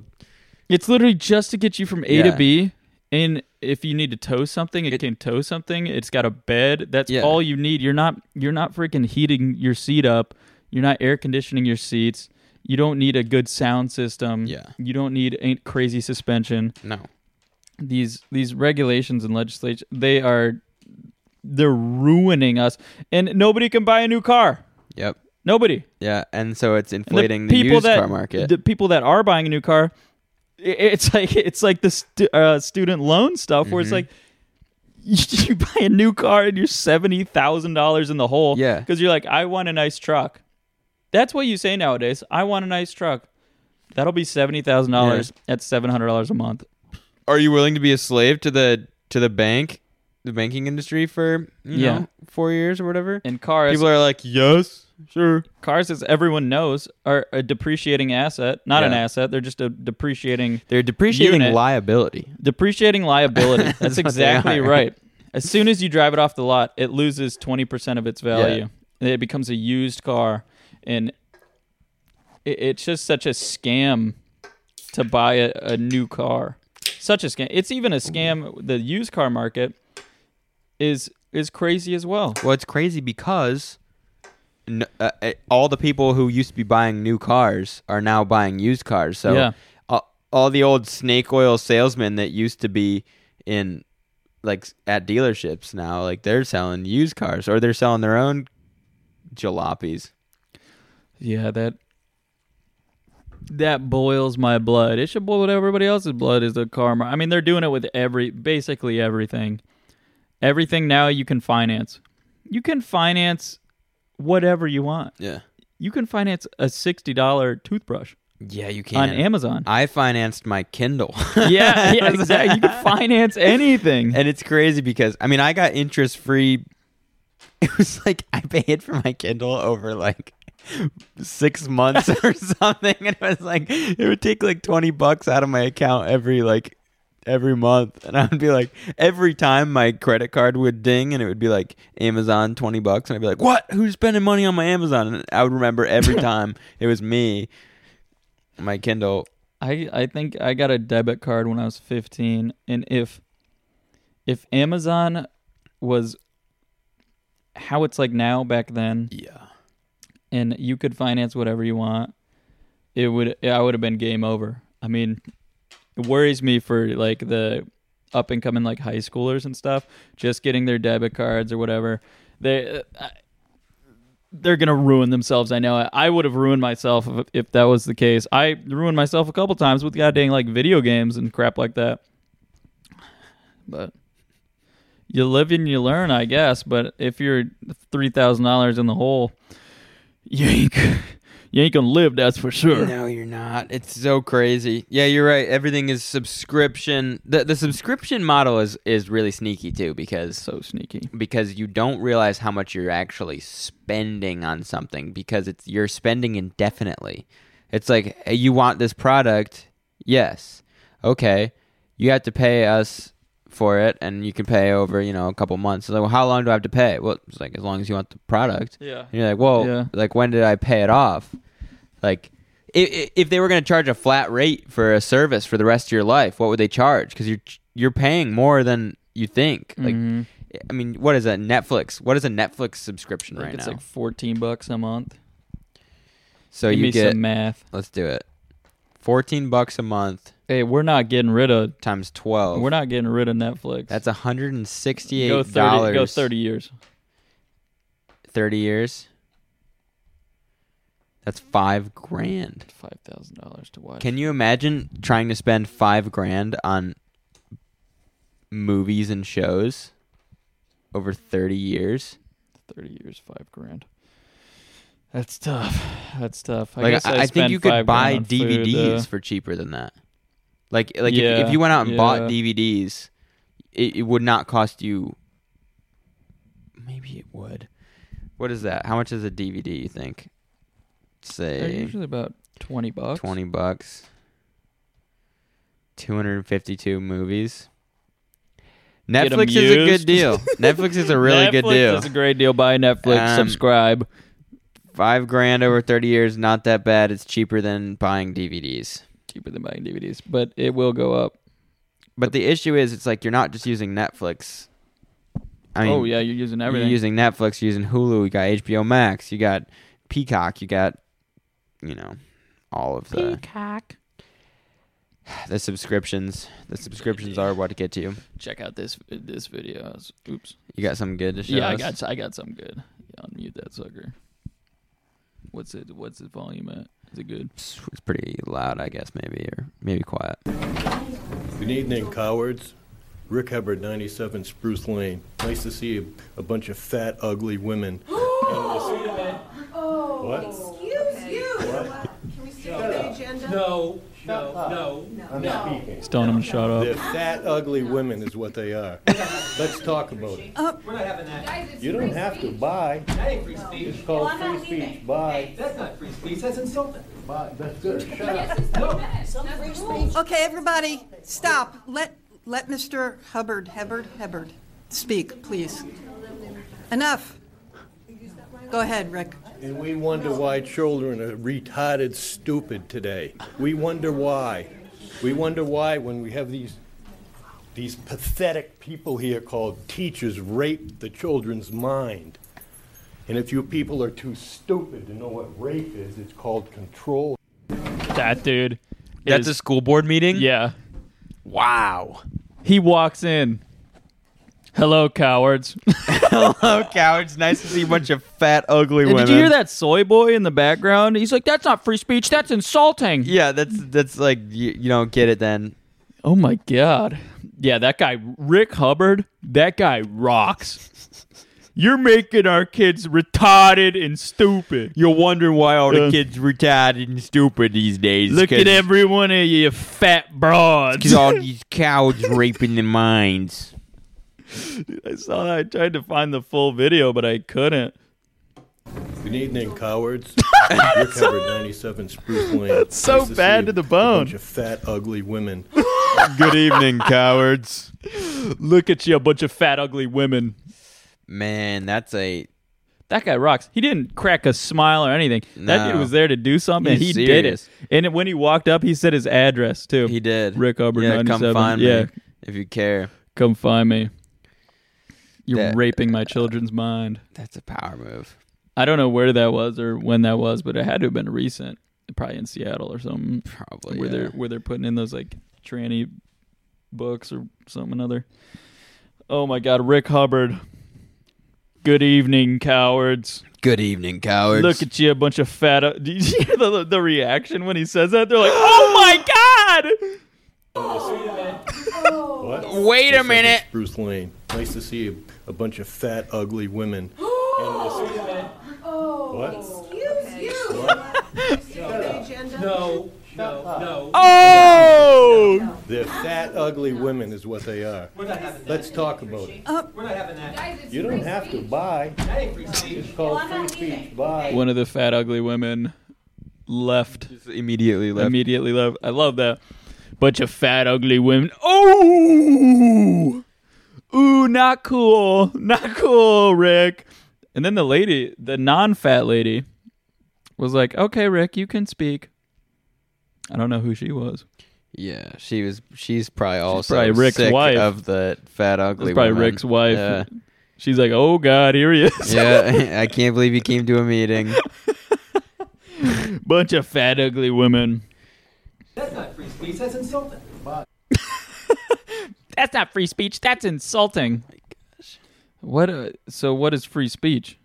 It's literally just to get you from A Yeah. to B. And if you need to tow something, it, It- can tow something. It's got a bed. That's Yeah. all you need. You're not you're not freaking heating your seat up. You're not air conditioning your seats. You don't need a good sound system. Yeah. You don't need crazy suspension. No. These these regulations and legislation they are they're ruining us. And nobody can buy a new car. Yep. Nobody. Yeah. And so it's And inflating the, used car market. The people that are buying a new car, it's (laughs) like it's like the stu- uh, student loan stuff where it's Mhm. like (laughs) you, you buy a new car and you're seventy thousand dollars in the hole. Yeah. because you're like, I want a nice truck. That's what you say nowadays. I want a nice truck. That'll be seventy thousand dollars. at seven hundred dollars a month. Are you willing to be a slave to the to the bank, the banking industry for you Yeah. know four years or whatever? And cars, People are like, yes, sure. cars, as everyone knows, are a depreciating asset. Not an asset. They're just a depreciating They're depreciating Unit. liability. depreciating liability. (laughs) That's, That's what they exactly are. right. (laughs) As soon as you drive it off the lot, it loses 20% of its value. It becomes a used car and it, it's just such a scam to buy a, a new car. Such a scam. It's even a scam the used car market is is crazy as well. Well, it's crazy because uh, uh, all the people who used to be buying new cars are now buying used cars. So Yeah. all, all the old snake oil salesmen that used to be in like at dealerships now, like they're selling used cars or they're selling their own jalopies. Yeah, that that boils my blood. It should boil everybody else's blood is the karma. I mean, they're doing it with every basically everything. Everything now you can finance. You can finance whatever you want. Yeah. You can finance a sixty dollar toothbrush Yeah, you can. on Amazon. I financed my Kindle. (laughs) yeah, (laughs) yeah, exactly. You can finance anything. And it's crazy because I mean I got interest free. (laughs) It was like I paid for my Kindle over like six months or something, and it was like it would take like twenty bucks out of my account every like every month, (laughs) and I would be like every time my credit card would ding, and it would be like Amazon twenty bucks, and I'd be like, "What? Who's spending money on my Amazon?" And I would remember every (laughs) time it was me. My Kindle. I I think I got a debit card when I was 15 and if if Amazon was how it's like now back then Yeah. and you could finance whatever you want, it would I would have been game over. I mean, it worries me for like the up and coming like high schoolers and stuff just getting their debit cards or whatever. They uh, they're gonna ruin themselves. I know. I would have ruined myself if, if that was the case. I ruined myself a couple times with goddamn like video games and crap like that. But you live and you learn, I guess. But if you're three thousand dollars in the hole, (laughs) you ain't you ain't gonna live. That's for sure. No, you're not. It's so crazy. Yeah, you're right. Everything is subscription. The the subscription model is is really sneaky too because So sneaky. because you don't realize how much you're actually spending on something because it's you're spending indefinitely. It's like hey, you want this product, yes, okay, you have to pay us for it, and you can pay over you know a couple months. Like, well, how long do I have to pay? Well, it's like as long as you want the product. Yeah. And you're like, well, Yeah. like when did I pay it off? Like, if, if they were going to charge a flat rate for a service for the rest of your life, what would they charge? Because you're you're paying more than you think. Like, Mhm. I mean, what is a Netflix? What is a Netflix subscription right it's now? It's like fourteen bucks a month. so Give you get. some math. Let's do it. Fourteen bucks a month Hey, we're not getting rid of. times twelve. We're not getting rid of Netflix. That's hundred and go dollars. Go thirty years. Thirty years. That's five grand. Five thousand dollars to watch. Can you imagine trying to spend five grand on movies and shows? over 30 years. Thirty years, five grand. That's tough. That's tough. I like guess I, I, I think you could buy on food, DVDs uh, for cheaper than that. Like like if, Yeah, if you went out and bought. DVDs, it, it would not cost you. Maybe it would. What is that? How much is a DVD? You think? They're Say usually about twenty bucks. twenty bucks. Two hundred and fifty-two movies. Netflix is a good deal. (laughs) Netflix is a really good deal. It's a great deal. Buy Netflix. Um, subscribe. Five grand over thirty years, not that bad. It's cheaper than buying DVDs. Cheaper than buying DVDs, but it will go up. But the issue is, it's like you're not just using Netflix. I mean, oh yeah, you're using everything. You're using Netflix, you're using Hulu, you got HBO Max, you got Peacock, you got, you know, all of the Peacock. the subscriptions. The subscriptions are what to get to you. Check out this this video. Oops. You got something good to show Yeah, I got I got some good. Yeah, unmute that sucker. What's it? What's the volume at? Is it good? It's it's pretty loud, I guess, maybe, or maybe quiet. Good evening, cowards. Rick Hubbard, 97 Spruce Lane. Nice to see a, a bunch of fat, ugly women. (gasps) Oh. What? Excuse. Can we stick to the agenda? No, no, no. I'm speaking. Just telling him to shut They're fat, ugly women is what they are. Let's talk about it. Uh, We're not having that. You don't have to buy. That ain't free speech. It's called free speech. Buy. That's not free speech. That's insulting. Buy. That's good. Shut up. Okay, everybody, stop. Let, let Mr. Hubbard, Hubbard, Hubbard speak, please. Enough. Go ahead, Rick. And we wonder why children are retarded stupid today. We wonder why. We wonder why when we have these these pathetic people here called teachers rape the children's mind. And if you people are too stupid to know what rape is, it's called control. That dude. That's is- a school board meeting? yeah. Wow. He walks in. Hello, cowards. (laughs) Hello, cowards. Nice to see a bunch of fat, ugly women. Did you hear that soy boy in the background? He's like, "That's not free speech. That's insulting." Yeah, that's that's like you, you don't get it then. Oh my god. Yeah, that guy Rick Hubbard, that guy rocks. You're making our kids retarded and stupid. You're wondering why all Uh, the kids retarded and stupid these days. Look at every one of you fat broads. Because all (laughs) these cowards raping their minds. (laughs) I saw that. I tried to find the full video, but I couldn't. Good evening, cowards. (laughs) Rick Hubbard, 97 Spruce Lane. That's so Nice see bad to the bone. A bunch of fat, ugly women. (laughs) Good evening, cowards. Look at you, a bunch of fat, ugly women. Man, that's a That guy rocks. He didn't crack a smile or anything. That No. dude was there to do something. and he He's did it. And when he walked up, he said his address too. he did. Rick Hubbard, Yeah, come 97. find Yeah. me if you care. Come find me. You're That- raping my children's mind. That's a power move. I don't know where that was or when that was, but it had to have been recent. Probably in Seattle or something. Probably. where yeah. they're where they're putting in those like tranny books or something other. Oh my God, Rick Hubbard. Good evening, cowards. Good evening, cowards. Look at you, a bunch of fat. uh, (laughs) Did you hear the, the reaction when he says that? They're like, "Oh my God!" What? Wait a 97 minute. Spruce Lane. Nice to see a, a bunch of fat, ugly women. (gasps) What? Excuse you. Stick to the agenda? No, no, no. Oh, They're fat, ugly women is what they are. We're not having that. Let's talk about it. We're not having that. You don't have to buy. That ain't free speech. It's called free speech. Buy. one of the fat, ugly women left Just immediately left. immediately. Left. I love that. Bunch of fat, ugly women. Oh, ooh, not cool, not cool, Rick. And then the lady, the non-fat lady, was like, "Okay, Rick, you can speak." I don't know who she was. yeah, she was. She's probably also probably Rick's sick wife. of the fat ugly. That's probably woman. Rick's wife. Yeah. She's like, "Oh God, here he is." yeah, (laughs) (laughs) I can't believe he came to a meeting. Bunch of fat, ugly women. That's not free speech. That's insulting. (laughs) That's not free speech. That's insulting. Gosh. What? Uh, so, what is free speech?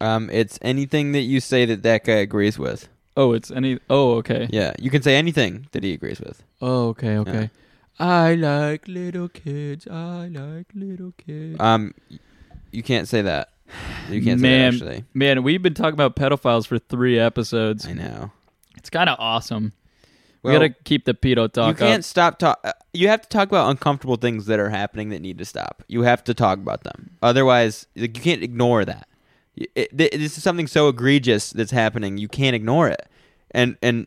Um, it's anything that you say that that guy agrees with. Oh, it's any. Oh, okay. Yeah, you can say anything that he agrees with. Oh, okay, okay. I like little kids. I like little kids. Um, You can't say that. You can't man, say that actually. man, we've been talking about pedophiles for three episodes. I know. It's kind of awesome. Well, we gotta keep the pedo talk you can't up. stop talk. You have to talk about uncomfortable things that are happening that need to stop. You have to talk about them. Otherwise, like, you can't ignore that. Y- It, this is something so egregious that's happening. You can't ignore it, and and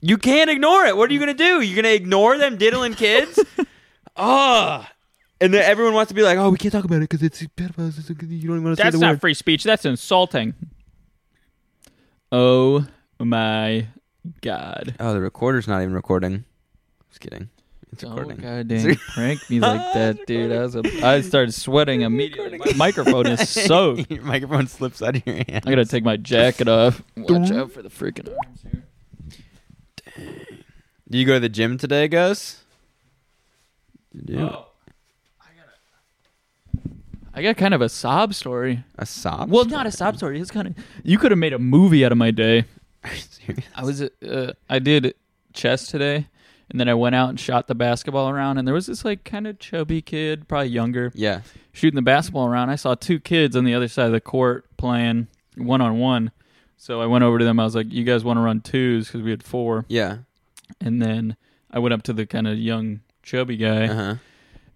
you can't ignore it. What are you gonna do? You're gonna ignore them diddling kids? (laughs) oh. And then everyone wants to be like, "Oh, we can't talk about it because it's pedophiles. It's- You don't even want to say That's the not word." free speech. That's insulting. Oh my god. Oh, the recorder's not even recording. Just kidding. It's Oh recording. god dang! (laughs) Prank me like (laughs) that, dude. I was a, I started sweating immediately. My microphone is (laughs) soaked. Your microphone slips out of your hand. I gotta take my jacket off. Watch out for the freaking arms here. Dang. Do you go to the gym today, Gus? You do. I got kind of a sob story. A sob? Well, not a sob story. It's kind of you could have made a movie out of my day. Are you serious? I was uh, I did chess today, and then I went out and shot the basketball around, and there was this like kind of chubby kid, probably younger, Yeah. shooting the basketball around. I saw two kids on the other side of the court playing one on one. So I went over to them. I was like, "You guys want to run twos? Because we had four. Yeah. And then I went up to the kind of young chubby guy, Uh huh.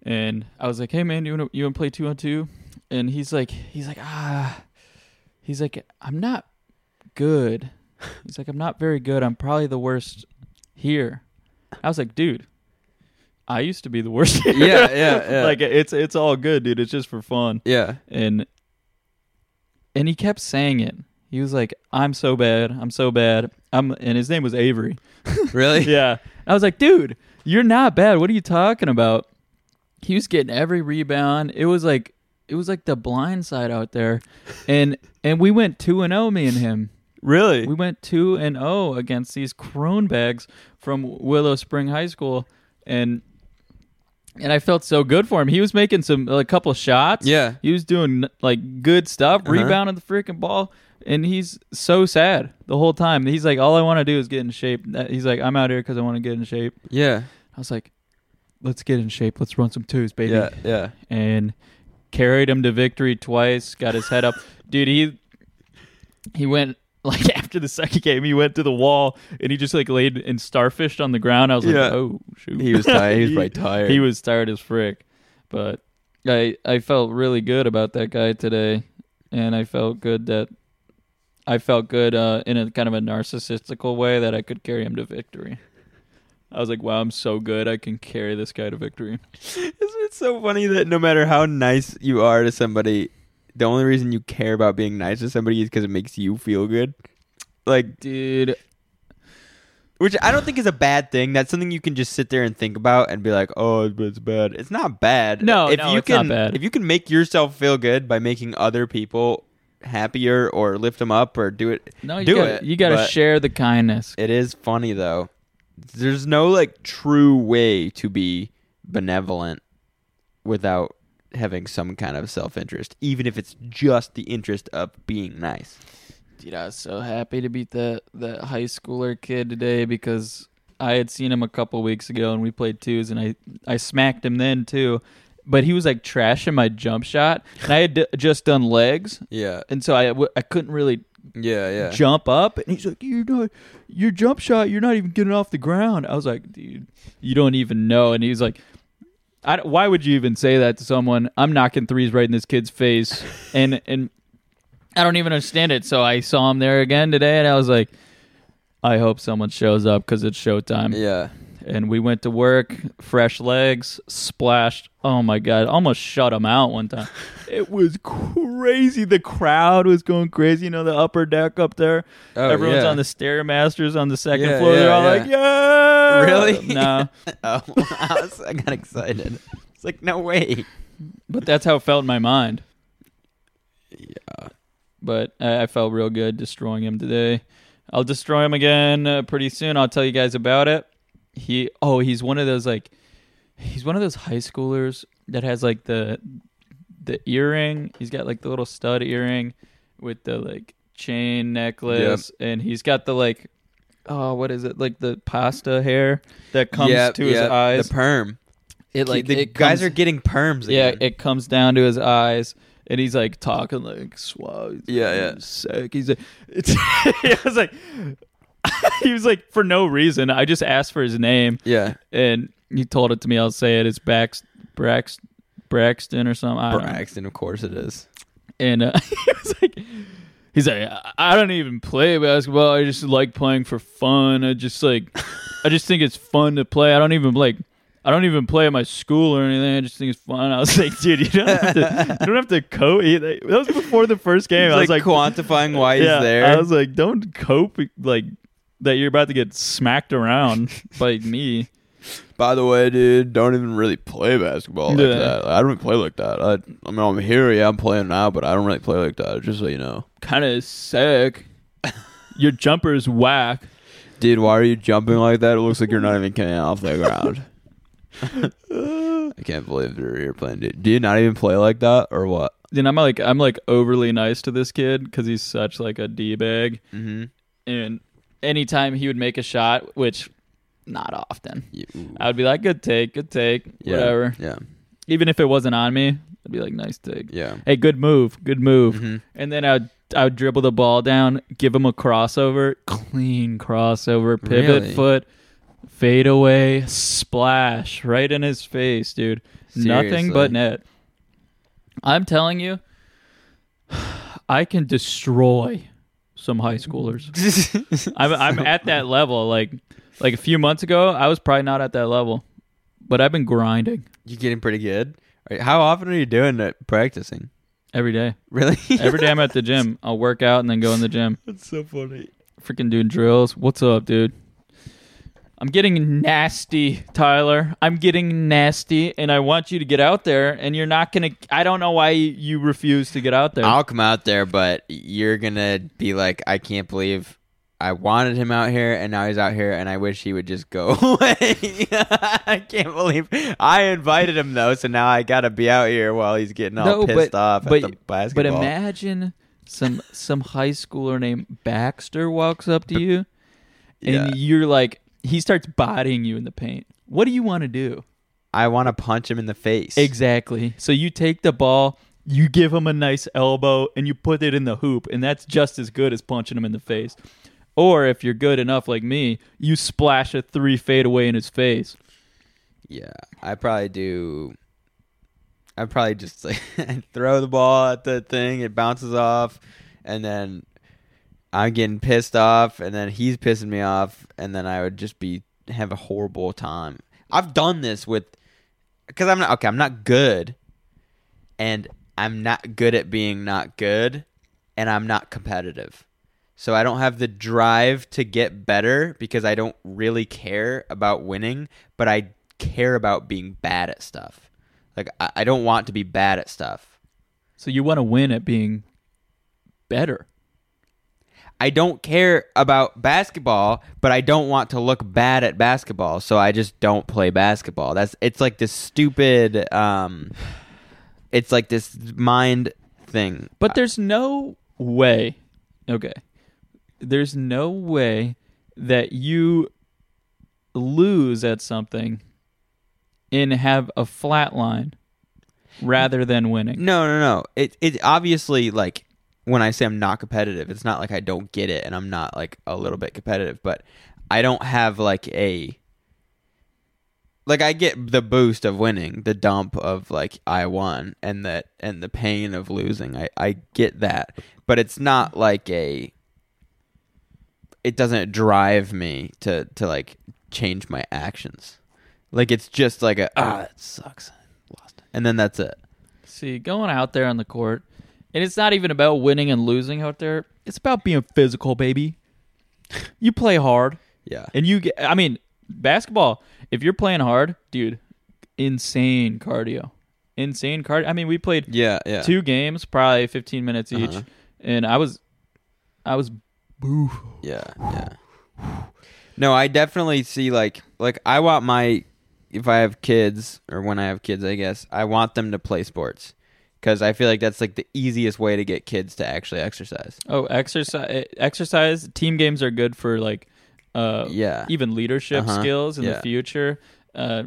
and I was like, "Hey man, you want to you want to play two on two? And he's like, he's like, ah, he's like, I'm not good. He's like, I'm not very good. I'm probably the worst here. I was like, dude, I used to be the worst. Yeah, yeah, (laughs) yeah. like it's it's all good, dude. It's just for fun. Yeah. And and he kept saying it. He was like, I'm so bad. I'm so bad. I'm and his name was Avery. (laughs) Really? (laughs) Yeah. I was like, dude, you're not bad. What are you talking about? He was getting every rebound. It was like it was like the blind side out there. And and we went 2 and 0 me and him. Really? We went 2 and 0 against these crone bags from Willow Spring High School and and I felt so good for him. He was making some a couple shots. Yeah. He was doing like good stuff, Uh-huh. rebounding the freaking ball, and he's so sad the whole time. He's like, all I want to do is get in shape. He's like, I'm out here because I want to get in shape. Yeah. I was like, let's get in shape. Let's run some twos, baby. Yeah. Yeah. And carried him to victory twice. Got his head up, (laughs) dude. He he went. (laughs) Like after the second game, he went to the wall and he just like laid and starfished on the ground. I was Yeah. like, "Oh shoot!" He was tired. He was (laughs) probably tired. He was tired as frick, but I I felt really good about that guy today, and I felt good that I felt good uh, in a kind of a narcissistical way that I could carry him to victory. I was like, "Wow, I'm so good. I can carry this guy to victory." (laughs) Isn't it so funny that no matter how nice you are to somebody, the only reason you care about being nice to somebody is because it makes you feel good? Like, Dude, which I don't think is a bad thing. That's something you can just sit there and think about and be like, "Oh, it's bad." It's not bad. No, if no, you it's not can, bad. If you can make yourself feel good by making other people happier or lift them up or do it, no, you do got it. you got to share the kindness. It is funny though. There's no like true way to be benevolent without having some kind of self-interest, even if it's just the interest of being nice. Dude, I was so happy to beat that that high schooler kid today because I had seen him a couple weeks ago and we played twos and I I smacked him then too, but he was like trashing my jump shot and I had d- just done legs Yeah, and so I w- I couldn't really yeah, yeah. jump up and he's like you're not your jump shot you're not even getting off the ground. I was like dude you don't even know and he's like. I why would you even say that to someone? I'm knocking threes right in this kid's face, (laughs) and and I don't even understand it. So I saw him there again today, and I was like, I hope someone shows up because it's showtime. Yeah, And we went to work, fresh legs, splashed. Oh my god, almost shut him out one time. (laughs) it was crazy. The crowd was going crazy. You know, the upper deck up there. Oh, Everyone's yeah. on the stairmasters on the second Yeah, floor. They're all yeah. like, "Yeah!" Really? (laughs) No, (laughs) oh, I, was, I got excited. It's like no way. but that's how it felt in my mind. Yeah, but I, I felt real good destroying him today. I'll destroy him again uh, pretty soon. I'll tell you guys about it. He oh he's one of those like he's one of those high schoolers that has like the the earring. He's got like the little stud earring with the like chain necklace, and he's got the like oh what is it like the pasta hair that comes Yep, to his eyes. The perm. it like the it guys comes- are getting perms. yeah, it comes down to his eyes, and he's like talking like suave. Yeah, yeah. Sick. He's like, (laughs) it's. I was like, (laughs) he was like for no reason. I just asked for his name, Yeah. and he told it to me. I'll say it. It's Bax, Brax, Braxton or something. I don't know. Braxton, of course it is. And uh, (laughs) he was like, he's like, I- I don't even play basketball. I just like playing for fun. I just like, I just think it's fun to play. I don't even like. I don't even play at my school or anything. I just think it's fun. I was like, dude, you don't have to. You don't have to cope. That was before the first game. He's I was like, like, quantifying why he's yeah, there. I was like, don't cope like that. You're about to get smacked around (laughs) by me. By the way, dude, don't even really play basketball like Yeah. that. I don't play like that. I, I mean, I'm here, yeah, I'm playing now, but I don't really play like that. Just so you know, Kind of sick. Your jumper's whack. dude, why are you jumping like that? It looks like you're not even getting off the ground. (laughs) I can't believe you're here playing. Dude. Do you not even play like that, or what? Then I'm like, I'm like overly nice to this kid because he's such like a d bag. Mm-hmm. And anytime he would make a shot, which not often, Yeah, I would be like, good take, good take, yeah, whatever. Yeah, Even if it wasn't on me, I'd be like, nice take. yeah. Hey, good move, good move. Mhm. And then I'd I would dribble the ball down, give him a crossover, clean crossover, pivot Really? foot, fade away, splash right in his face, dude. Nothing but net. I'm telling you, (sighs) I can destroy some high schoolers. (laughs) I'm I'm at that level. Like like a few months ago, I was probably not at that level, but I've been grinding you getting pretty good. Right, How often are you doing it? Practicing? every day. Really? (laughs) Every day I'm at the gym. I'll work out and then go in the gym. (laughs) That's so funny. freaking doing drills. What's up, dude? I'm getting nasty, Tyler. I'm getting nasty, and I want you to get out there. And you're not gonna. I don't know why you, refuse to get out there. I'll come out there, but you're gonna be like, I can't believe I wanted him out here, and now he's out here, and I wish he would just go (laughs) away. I can't believe I invited him though, so now I gotta be out here while he's getting all No, pissed but- off but- at the basketball. but imagine some some high schooler named Baxter walks up to you, and Yeah. you're like, he starts bodying you in the paint. What do you want to do? I want to punch him in the face. Exactly. So you take the ball, you give him a nice elbow, and you put it in the hoop, and that's just as good as punching him in the face. Or if you're good enough like me, you splash a three fade away in his face. Yeah, I probably do. I probably just like (laughs) throw the ball at the thing, it bounces off, and then I'm getting pissed off, and then he's pissing me off, and then I would just be have a horrible time. I've done this with because I'm not okay. I'm not good, and I'm not good at being not good, and I'm not competitive. So I don't have the drive to get better because I don't really care about winning, but I care about being bad at stuff. Like I, I don't want to be bad at stuff. So you want to win at being better. I don't care about basketball, but I don't want to look bad at basketball, so I just don't play basketball. That's it's like this stupid um it's like this mind thing. But there's no way. Okay. There's no way that you lose at something and have a flat line rather than winning. No, no, no. It it obviously like when I say I'm not competitive, it's not like I don't get it and I'm not like a little bit competitive, but I don't have like a like I get the boost of winning, the dump of like I won and that and the pain of losing. I I get that. But it's not like a it doesn't drive me to to like change my actions. Like it's just like a ah, it sucks. Lost. And then that's it. See, going out there on the court, and it's not even about winning and losing out there. It's about being physical, baby. (laughs) You play hard, Yeah. and you get. I mean, basketball. If you're playing hard, dude, insane cardio, insane cardio. I mean, we played Yeah, yeah. two games, probably 15 minutes each, Uh-huh. and I was, I was, boo. Yeah, yeah. No, I definitely see like like I want my if I have kids or when I have kids, I guess I want them to play sports because I feel like that's like the easiest way to get kids to actually exercise. Oh, exercise, exercise. Team games are good for like, uh, Yeah. even leadership Uh-huh. skills in Yeah. the future. Uh,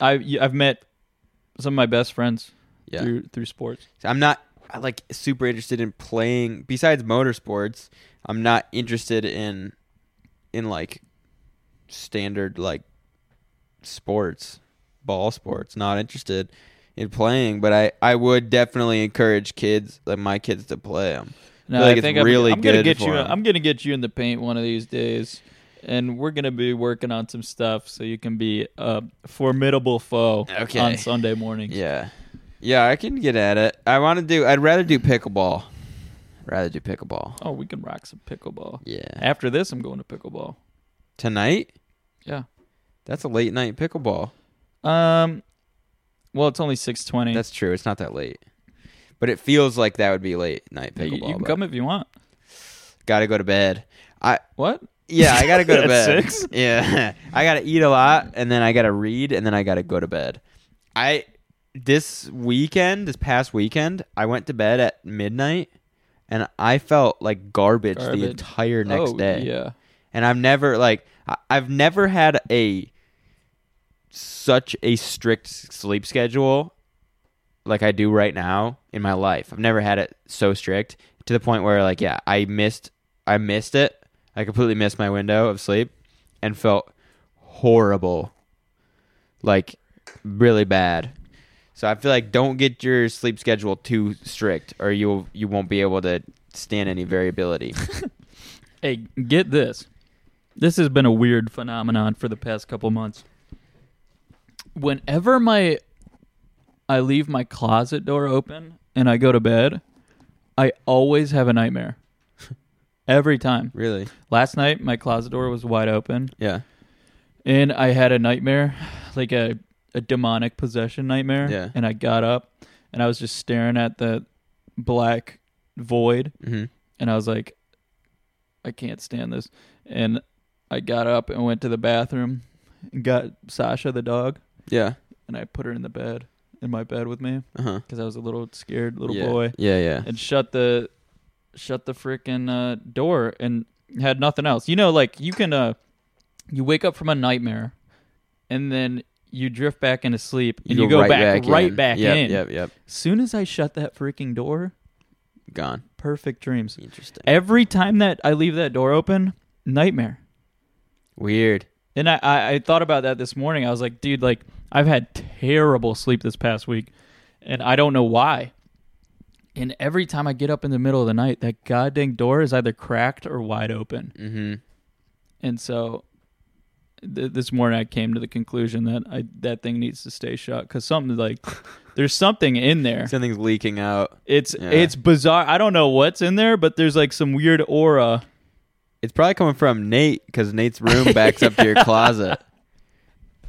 I I've met some of my best friends Yeah. through through sports. I'm not I like super interested in playing besides motorsports. I'm not interested in in like standard like sports, ball sports. Not interested in playing, but I I would definitely encourage kids like my kids to play them. No, feel like I it's think I'm, really I'm gonna good get you. 'em. I'm gonna get you in the paint one of these days, and we're gonna be working on some stuff so you can be a formidable foe Okay. on Sunday mornings. Yeah, yeah, I can get at it. I want to do. I'd rather do pickleball. Rather do pickleball. Oh, we can rock some pickleball. Yeah. After this, I'm going to pickleball. Tonight? Yeah. That's a late night pickleball. Um. Well, it's only six twenty. That's true. It's not that late. But it feels like that would be late night you, pickleball. you can come if you want. Gotta go to bed. I What? yeah, I gotta go to (laughs) bed. six? (laughs) Yeah, I gotta eat a lot, and then I gotta read, and then I gotta go to bed. I this weekend, this past weekend, I went to bed at midnight, and I felt like garbage, Garbage. the entire next oh, day. Yeah. and I've never like I- I've never had a such a strict sleep schedule like I do right now in my life. I've never had it so strict to the point where like yeah, I missed I missed it. I completely missed my window of sleep and felt horrible. Like really bad. So I feel like don't get your sleep schedule too strict or you'll you won't be able to stand any variability. (laughs) Hey, get this. This has been a weird phenomenon for the past couple months. Whenever my I leave my closet door open and I go to bed, I always have a nightmare. (laughs) Every time. really? Last night my closet door was wide open Yeah. and I had a nightmare, like a a demonic possession nightmare. Yeah. And I got up and I was just staring at the black void Mhm. and I was like, I can't stand this. And I got up and went to the bathroom and got Sasha the dog Yeah. and I put her in the bed, in my bed with me Uh huh. because I was a little scared little yeah. boy Yeah, yeah. and shut the shut the freaking uh, door and had nothing else. You know, like you can uh, you wake up from a nightmare and then you drift back into sleep and you, go, back, right back in. back yep, in. Yep, yep. Soon as I shut that freaking door, Gone. perfect dreams. Interesting. Every time that I leave that door open, nightmare. Weird. And I, I, I thought about that this morning. I was like, dude, like I've had terrible sleep this past week, and I don't know why. And every time I get up in the middle of the night, that goddamn door is either cracked or wide open. Mm-hmm. And so th- this morning I came to the conclusion that I that thing needs to stay shut because something like (laughs) there's something in there. Something's leaking out. It's Yeah. it's bizarre. I don't know what's in there, but there's like some weird aura. It's probably coming from Nate because Nate's room backs up to your (laughs) closet.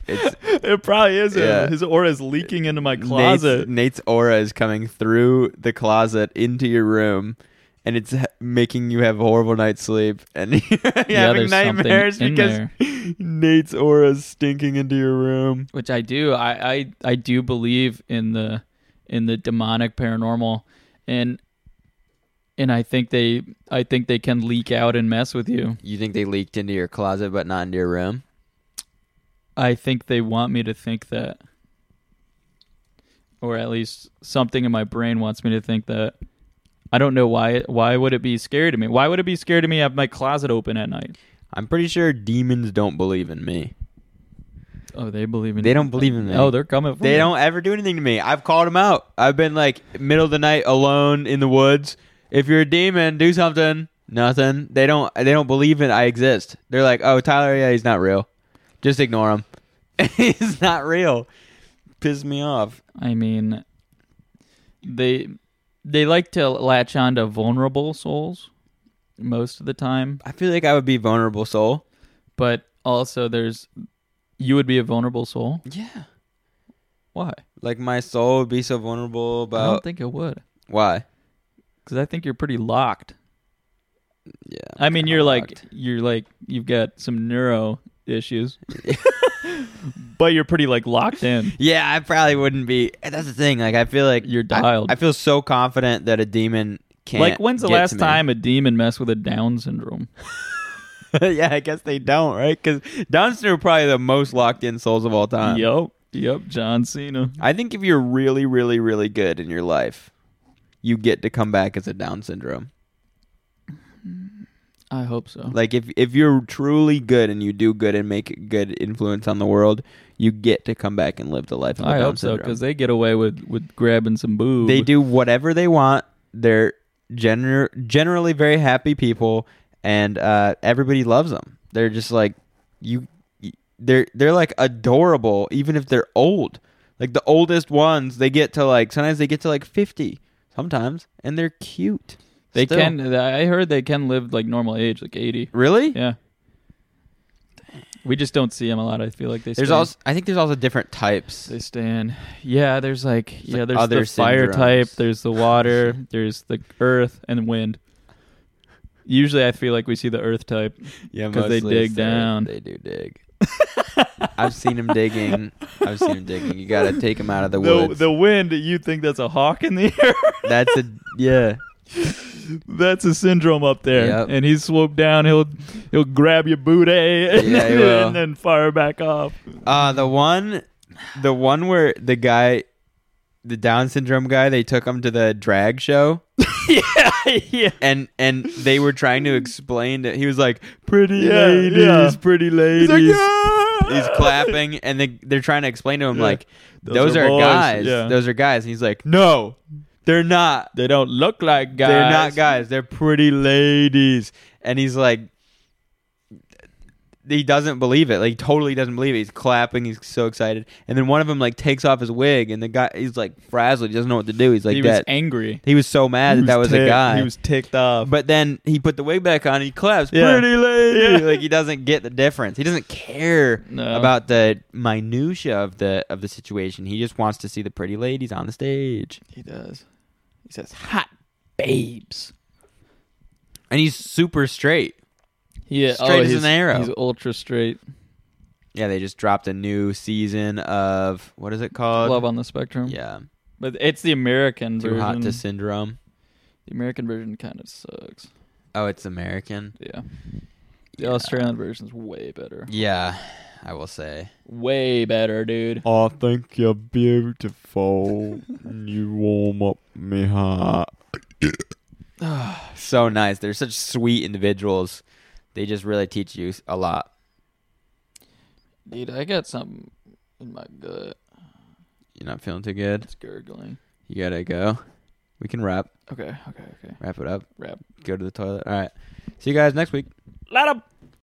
It's (laughs) It probably is. Yeah. His aura is leaking into my closet. Nate's aura is coming through the closet into your room, and it's ha- making you have a horrible night's sleep and (laughs) you're Yeah, having nightmares because. Nate's aura is stinking into your room. which I do. I, I I do believe in the in the demonic paranormal, and and I think they I think they can leak out and mess with you. You think they leaked into your closet but not into your room? I think they want me to think that, or at least something in my brain wants me to think that. I don't know why. Why would it be scary to me? Why would it be scary to me have my closet open at night? I'm pretty sure demons don't believe in me. Oh, they believe in. They don't believe in me. Oh, they're coming. For They me. don't ever do anything to me. I've called them out. I've been like middle of the night alone in the woods. If you're a demon, do something. Nothing. They don't. They don't believe in I exist. They're like, oh, Tyler, yeah, he's not real. Just ignore him. (laughs) he's not real. Piss me off. I mean, they they like to latch on to vulnerable souls most of the time, I feel like I would be vulnerable soul. but also there's you would be a vulnerable soul. Yeah. Why? Like my soul would be so vulnerable about. I don't think it would, why. Because I think you're pretty locked. Yeah. I mean, you're like you're like you've got some neuro issues, (laughs) (laughs) but you're pretty like locked in. Yeah, I probably wouldn't be. That's the thing. Like, I feel like You're dialed. I, feel so confident that a demon can't. like, when's the last time a demon messed with a Down syndrome? (laughs) yeah, I guess they don't, right? Because Down syndrome are probably the most locked in souls of all time. yep, yep. John Cena. I think if you're really, really, really good in your life, you get to come back as a Down syndrome. I hope so. Like if if you're truly good and you do good and make good influence on the world, you get to come back and live the life of a I Down hope so syndrome. because they get away with with grabbing some boob. they do whatever they want. They're gener- generally very happy people, and uh, everybody loves them. They're just like you. They're they're like adorable, even if they're old. Like the oldest ones, they get to like sometimes they get to like fifty, sometimes, and they're cute. They Still. can. I heard they can live like normal age, like eighty. really. Yeah. We just don't see them a lot. I feel like they. There's stay, also I think there's also different types. They stand. Yeah, there's like yeah, like there's the fire type, there's the water, (laughs) there's the earth and wind. Usually, I feel like we see the earth type. Yeah, because they dig down. They do dig. I've seen them digging. I've seen them digging. You gotta take them out of the The woods. the wind, you think that's a hawk in the (laughs) air? That's a yeah. that's a syndrome up there. Yep. And he's swooped down. He'll he'll grab your booty (laughs) and, Yeah, he then, will. and then fire back off. Uh the one, the one where the guy, the Down syndrome guy, they took him to the drag show. (laughs) yeah, yeah. And and they were trying to explain that he was like pretty Yeah, ladies, yeah. pretty ladies. He's like, "Yeah!" He's clapping, and they they're trying to explain to him Yeah. like Those are are, boys, guys, yeah. those are guys, and he's like, no, they're not. They don't look like guys. They're not guys. They're pretty ladies. And he's like, he doesn't believe it. Like, he totally doesn't believe it. He's clapping. He's so excited. And then one of them like takes off his wig, and the guy he's like frazzled. He doesn't know what to do. He's like he was that. angry. he was so mad He that that was a ticked- guy. He was ticked off. but then he put the wig back on. and He claps. Yeah. Pretty lady. Yeah. Like he doesn't get the difference. He doesn't care No. about the minutia of the of the situation. He just wants to see the pretty ladies on the stage. he does. He says, "Hot babes." And he's super straight. Yeah, oh, Straight oh, as he's, an arrow. He's ultra straight. Yeah, they just dropped a new season of what is it called? Love on the spectrum. Yeah, but it's the American too version. hot to syndrome. the American version kind of sucks. Oh, it's American. Yeah. The Yeah. Australian version's way better. Yeah, I will say. Way better, dude. I think you're beautiful. you warm up me heart. (sighs) so nice. They're such sweet individuals. They just really teach you a lot. Dude, I got something in my gut. You're not feeling too good. It's gurgling. You gotta go. We can wrap Okay, okay, okay. wrap it up. Wrap. Go to the toilet. All right. See you guys next week. Let 'em.